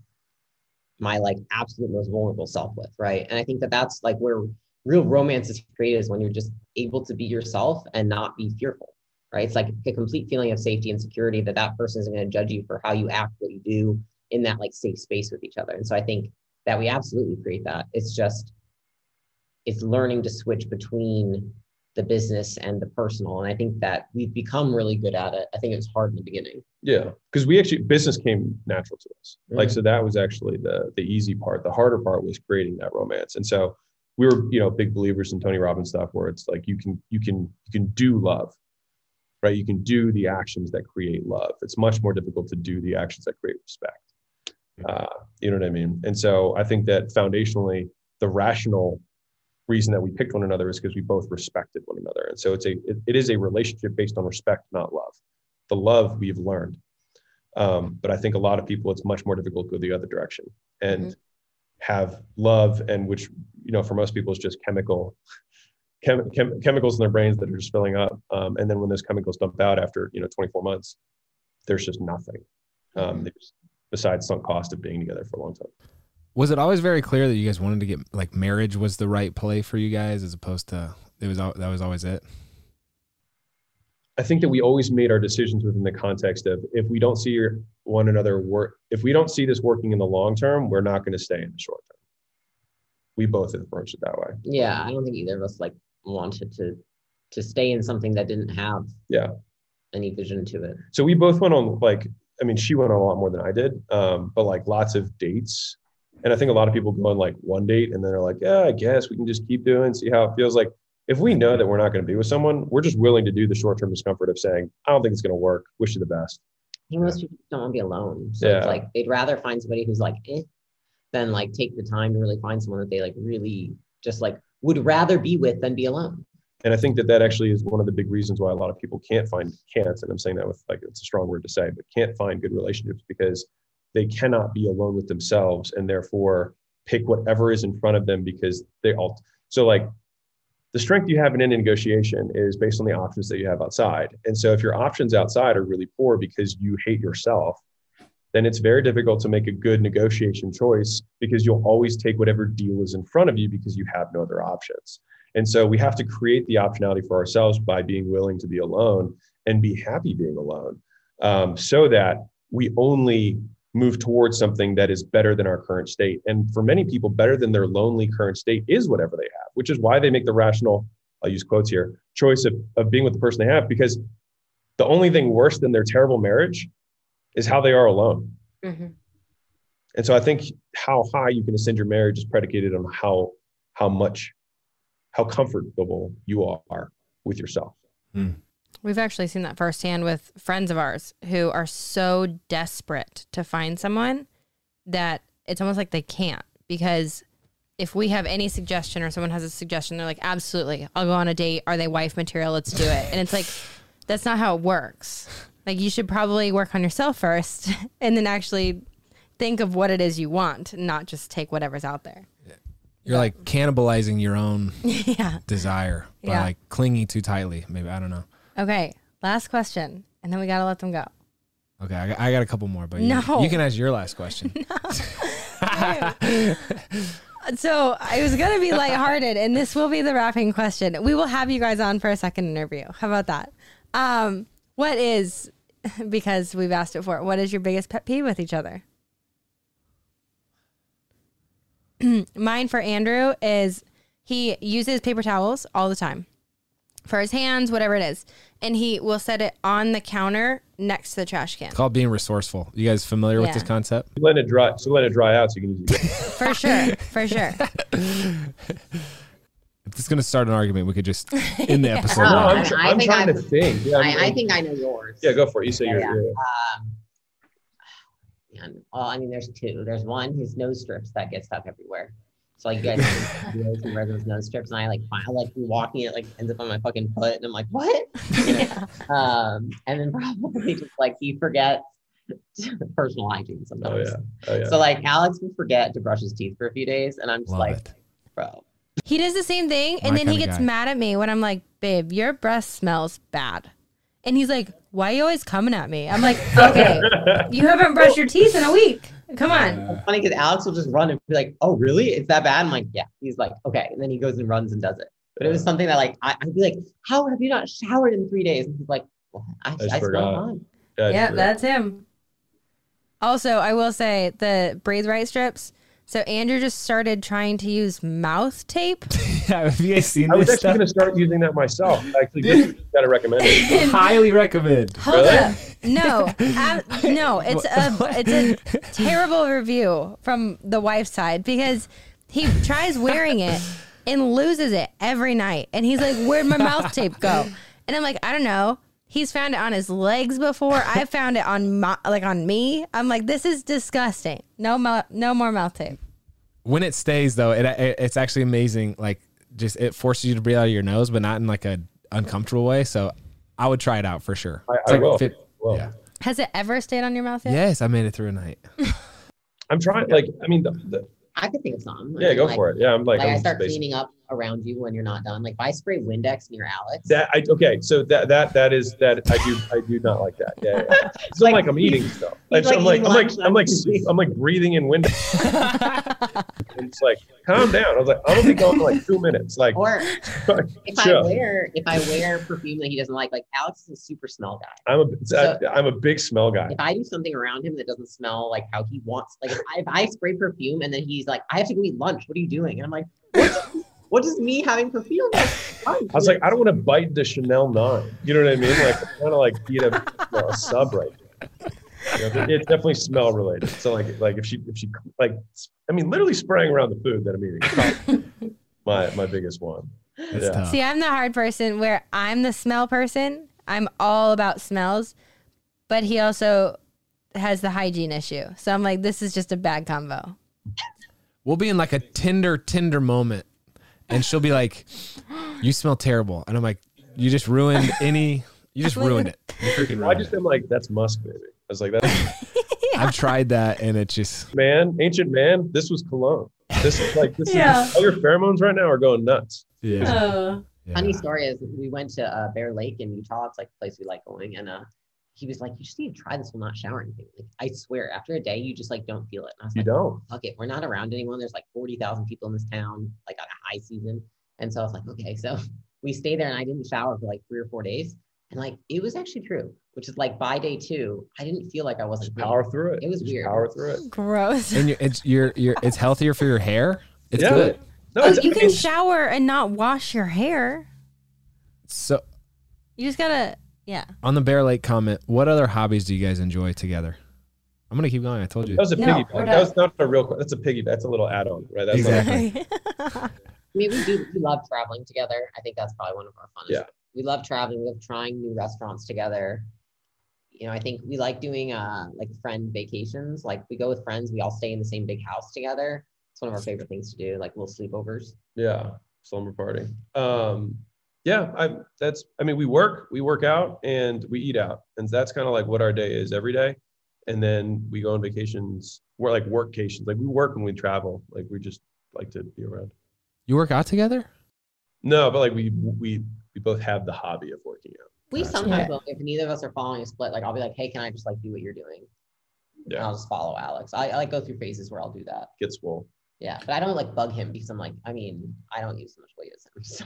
S1: my like absolute most vulnerable self with, right? And I think that that's like where real romance is created is when you're just able to be yourself and not be fearful, right? It's like a complete feeling of safety and security that that person isn't going to judge you for how you act, what you do in that like safe space with each other. And so I think that we absolutely create that. It's just it's learning to switch between the business and the personal. And I think that we've become really good at it. I think it was hard in the beginning.
S2: Yeah, because we actually business came natural to us. Mm-hmm. Like so that was actually the the easy part. The harder part was creating that romance. And so we were, you know, big believers in Tony Robbins stuff where it's like you can you can you can do love. Right? You can do the actions that create love. It's much more difficult to do the actions that create respect. Uh, you know what I mean? And so I think that foundationally, the rational reason that we picked one another is because we both respected one another. And so it's a it, it is a relationship based on respect, not love. The love we've learned. Um, but I think a lot of people it's much more difficult to go the other direction and mm-hmm. have love and which you know for most people is just chemical chem, chem, chemicals in their brains that are just filling up. Um, and then when those chemicals dump out after you know 24 months, there's just nothing. Um, mm-hmm. Besides sunk cost of being together for a long time.
S4: Was it always very clear that you guys wanted to get like marriage was the right play for you guys as opposed to it was that was always it?
S2: I think that we always made our decisions within the context of if we don't see one another work, if we don't see this working in the long term, we're not going to stay in the short term. we both approached it that way.
S1: Yeah, I don't think either of us like wanted to to stay in something that didn't have
S2: Yeah.
S1: any vision to it.
S2: So we both went on like, I mean, she went on a lot more than I did, um, but like lots of dates. And I think a lot of people go on like one date and then they're like, yeah, I guess we can just keep doing, see how it feels. Like if we know that we're not going to be with someone, we're just willing to do the short term discomfort of saying, I don't think it's going to work. Wish you the best.
S1: Most people don't want to be alone. So
S2: Yeah.
S1: it's like they'd rather find somebody who's like eh, than like take the time to really find someone that they like really just like would rather be with than be alone.
S2: And I think that that actually is one of the big reasons why a lot of people can't find, can't, and I'm saying that with like, it's a strong word to say, but can't find good relationships because they cannot be alone with themselves and therefore pick whatever is in front of them because they all, so like the strength you have in any negotiation is based on the options that you have outside. And so if your options outside are really poor because you hate yourself, then it's very difficult to make a good negotiation choice because you'll always take whatever deal is in front of you because you have no other options. And so we have to create the optionality for ourselves by being willing to be alone and be happy being alone um, so that we only move towards something that is better than our current state. And for many people, better than their lonely current state is whatever they have, which is why they make the rational, I'll use quotes here, choice of, of being with the person they have because the only thing worse than their terrible marriage is how they are alone. And so I think how high you can ascend your marriage is predicated on how how much how comfortable you are with yourself. Hmm.
S3: We've actually seen that firsthand with friends of ours who are so desperate to find someone that it's almost like they can't because if we have any suggestion or someone has a suggestion, they're like, absolutely, I'll go on a date. Are they wife material? Let's do it. And it's like, that's not how it works. Like, you should probably work on yourself first and then actually think of what it is you want, not just take whatever's out there.
S4: You're like cannibalizing your own
S3: yeah.
S4: desire by
S3: Yeah.
S4: like clinging too tightly. Maybe I don't know.
S3: Okay. Last question. And then we got to let them go.
S4: Okay, I got, I got a couple more, but you,
S3: No.
S4: you can ask your last question.
S3: So I was gonna be lighthearted, and this will be the wrapping question. We will have you guys on for a second interview. How about that? Um, what is because we've asked it for? What is your biggest pet peeve with each other? Mine for Andrew is he uses paper towels all the time for his hands, whatever it is, and he will set it on the counter next to the trash can.
S4: It's called being resourceful. You guys familiar
S3: Yeah.
S4: with this concept?
S2: So let it dry so let it dry out so you can use it.
S3: For sure, for sure.
S4: If it's going to start an argument, we could just end the episode.
S1: No,
S2: no. I'm, tr-
S1: I
S2: I'm trying to
S1: I'm-
S2: think. Yeah, I'm-
S1: I, I think I know yours.
S2: yeah, go for it. You say
S1: Yeah,
S2: you're,
S1: yeah. Um, man, well, I mean, there's two. There's one, his nose strips that get stuck everywhere. So like you guys see videos of residents nose strips, and I like find, I like walking it like ends up on my fucking foot, and I'm like, what? You know? um, and then probably just like he forgets personal hygiene
S2: Oh
S1: sometimes.
S2: yeah. Oh yeah.
S1: So like Alex will forget to brush his teeth for a few days, and I'm just
S4: Love
S1: like,
S4: it.
S1: bro,
S3: He does the same thing, and
S4: My
S3: then he gets
S4: guy.
S3: mad at me when I'm like, "Babe, your breath smells bad," and he's like, "Why are you always coming at me?" I'm like, "Okay, you haven't brushed your teeth in a week. Come on."
S1: It's funny because Alex will just run and be like, "Oh, really? It's that bad?" I'm like, "Yeah." He's like, "Okay," and then he goes and runs and does it. But it was something that like I, I'd be like, "How have you not showered in three days?" And he's like, well, "I, I,
S2: just
S1: smell
S2: forgot.
S1: fine."
S2: Yeah,
S3: Yeah, that's him. Also, I will say the breathe right strips. So Andrew just started trying to use mouth tape.
S4: Have you guys seen
S2: I was actually going to start using that myself. Actually, just got to recommend it.
S4: Highly recommend.
S3: Hold
S2: Really?
S3: up. No, um, no, it's a it's a terrible review from the wife's side because he tries wearing it and loses it every night, and he's like, "Where'd my mouth tape go?" And I'm like, "I don't know." He's found it on his legs before. I found it on my, like on me. I'm like, "This is disgusting." No, mou- no more mouth tape.
S4: When it stays though, it, it it's actually amazing. Like just it forces you to breathe out of your nose, but not in like a uncomfortable way. So I would try it out for sure.
S2: I, I
S4: like
S2: will.
S4: fit-
S2: Well,
S4: yeah.
S3: Has it ever stayed on your mouth yet?
S4: Yes, I made it through a night.
S2: I'm trying. Like, I mean, the, the,
S1: I could think of some. I
S2: yeah,
S1: mean,
S2: go
S1: like,
S2: for it. Yeah, I'm like,
S1: Like,
S2: I'm
S1: I start
S2: basic.
S1: cleaning up around you when you're not done. Like if I spray Windex near Alex,
S2: That I okay, so that that that is that I do I do not like that. Yeah, yeah. It's not
S1: Like,
S2: like I'm eating stuff.
S1: he's
S2: I'm
S1: like
S2: like I'm like I'm like. I'm like breathing in window. and it's like, calm down. I was like, I'm gonna be gone in like two minutes. Like,
S1: Or if I wear if I wear perfume that he doesn't like, like Alex is a super smell guy.
S2: I'm a
S1: So-
S2: am a big smell guy.
S1: If I do something around him that doesn't smell like how he wants, like if I, if I spray perfume and then he's like, I have to go eat lunch. What are you doing? And I'm like, what does, me having perfume? have do
S2: I was like, I don't want to bite the Chanel nine. You know what I mean? Like, I'm trying to like eat a, you know, a sub right now. You know, it's definitely smell related. So like, like if she, if she, like, I mean, literally spraying around the food that I'm eating. my my biggest one. Yeah.
S3: See, I'm the hard person where I'm the smell person. I'm all about smells, but he also has the hygiene issue. So I'm like, this is just a bad combo.
S4: We'll be in like a Tinder Tinder moment, and she'll be like, "You smell terrible," and I'm like, "You just ruined any. You just ruined it. You freaking
S2: I just
S4: it."
S2: am like, that's musk, baby. I was like, that's
S4: I've tried that, and it just
S2: man, ancient man. This was cologne. This is like this
S3: Yeah.
S2: is all your pheromones right now are going nuts.
S4: yeah. yeah.
S1: Funny story is we went to uh, Bear Lake in Utah. It's like a place we like going, and uh, he was like, "You just need to try this. Will not shower or anything." Like I swear, after a day, you just like don't feel it. And I was
S2: You
S1: like,
S2: don't.
S1: "Fuck it, we're not around anyone. There's like forty thousand people in this town, like on a high season." And so I was like, "Okay." So we stayed there, and I didn't shower for like three or four days, and like it was actually true. Which is like by day two, I didn't feel like I wasn't
S2: Just
S1: clean.
S2: power through it.
S1: It was
S2: Just
S1: weird.
S2: Power through it.
S3: Gross.
S4: and you're, it's you're, you're it's healthier for your hair. It's
S2: Yeah.
S4: good.
S2: No,
S3: Oh,
S2: it's,
S3: you
S2: I
S3: can
S2: mean,
S3: shower and not wash your hair.
S4: So
S3: You just gotta, yeah.
S4: on the Bear Lake comment, what other hobbies do you guys enjoy together? I'm gonna keep going. I told you.
S2: that was a
S3: No,
S2: piggyback.
S3: we're
S2: That was not a real. That's a piggy. That's a little add-on, right? That's not-
S4: Exactly.
S1: I mean, we do we love traveling together. I think that's probably one of our funnest.
S2: Yeah.
S1: We love traveling. We love trying new restaurants together. You know, I think we like doing uh like friend vacations. Like we go with friends, we all stay in the same big house together. It's one of our favorite things to do, like little sleepovers.
S2: Yeah, slumber party. Um, yeah, I that's I mean we work, we work out and we eat out. And that's kind of like what our day is every day. And then we go on vacations. We're like workcations. Like we work when we travel. Like we just like to be around.
S4: You work out together?
S2: No, but like we we we both have the hobby of working out.
S1: We
S4: Gotcha.
S1: sometimes
S3: Yeah.
S1: will, if neither of us are following a split, like I'll be like, hey, can I just like do what you're doing? And
S2: Yeah,
S1: I'll just follow Alex. I, I like go through phases where I'll do that.
S2: get swole.
S1: Yeah. But I don't like bug him because I'm like, I mean, I don't use so much weight as him. So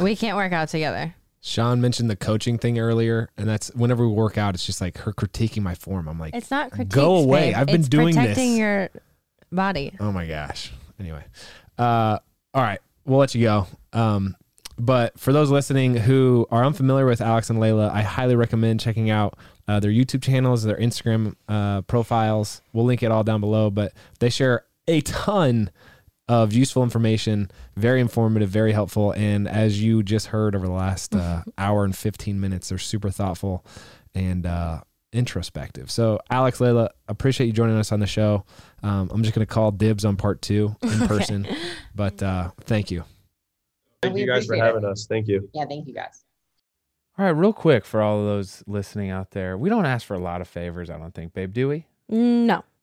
S3: we can't work out together.
S4: Shawn mentioned the coaching thing earlier, and that's whenever we work out, it's just like her critiquing my form. I'm like,
S3: It's not critiques,
S4: Go away.
S3: babe.
S4: I've been
S3: It's
S4: doing
S3: protecting
S4: this.
S3: your body.
S4: oh my gosh. Anyway, uh, all right, we'll let you go. Um, but for those listening who are unfamiliar with Alex and Leila, I highly recommend checking out uh, their YouTube channels, their Instagram uh, profiles. We'll link it all down below. But they share a ton of useful information, very informative, very helpful. And as you just heard over the last uh, hour and 15 minutes, they're super thoughtful and uh, introspective. So, Alex, Leila, appreciate you joining us on the show. Um, I'm just going to call dibs on part two in person, but uh, thank you.
S2: Thank you guys for
S1: appreciate it.
S2: having us. Thank you.
S1: yeah, thank you guys.
S6: All right, real quick for all of those listening out there, we don't ask for a lot of favors, I don't think, babe, do we?
S3: No.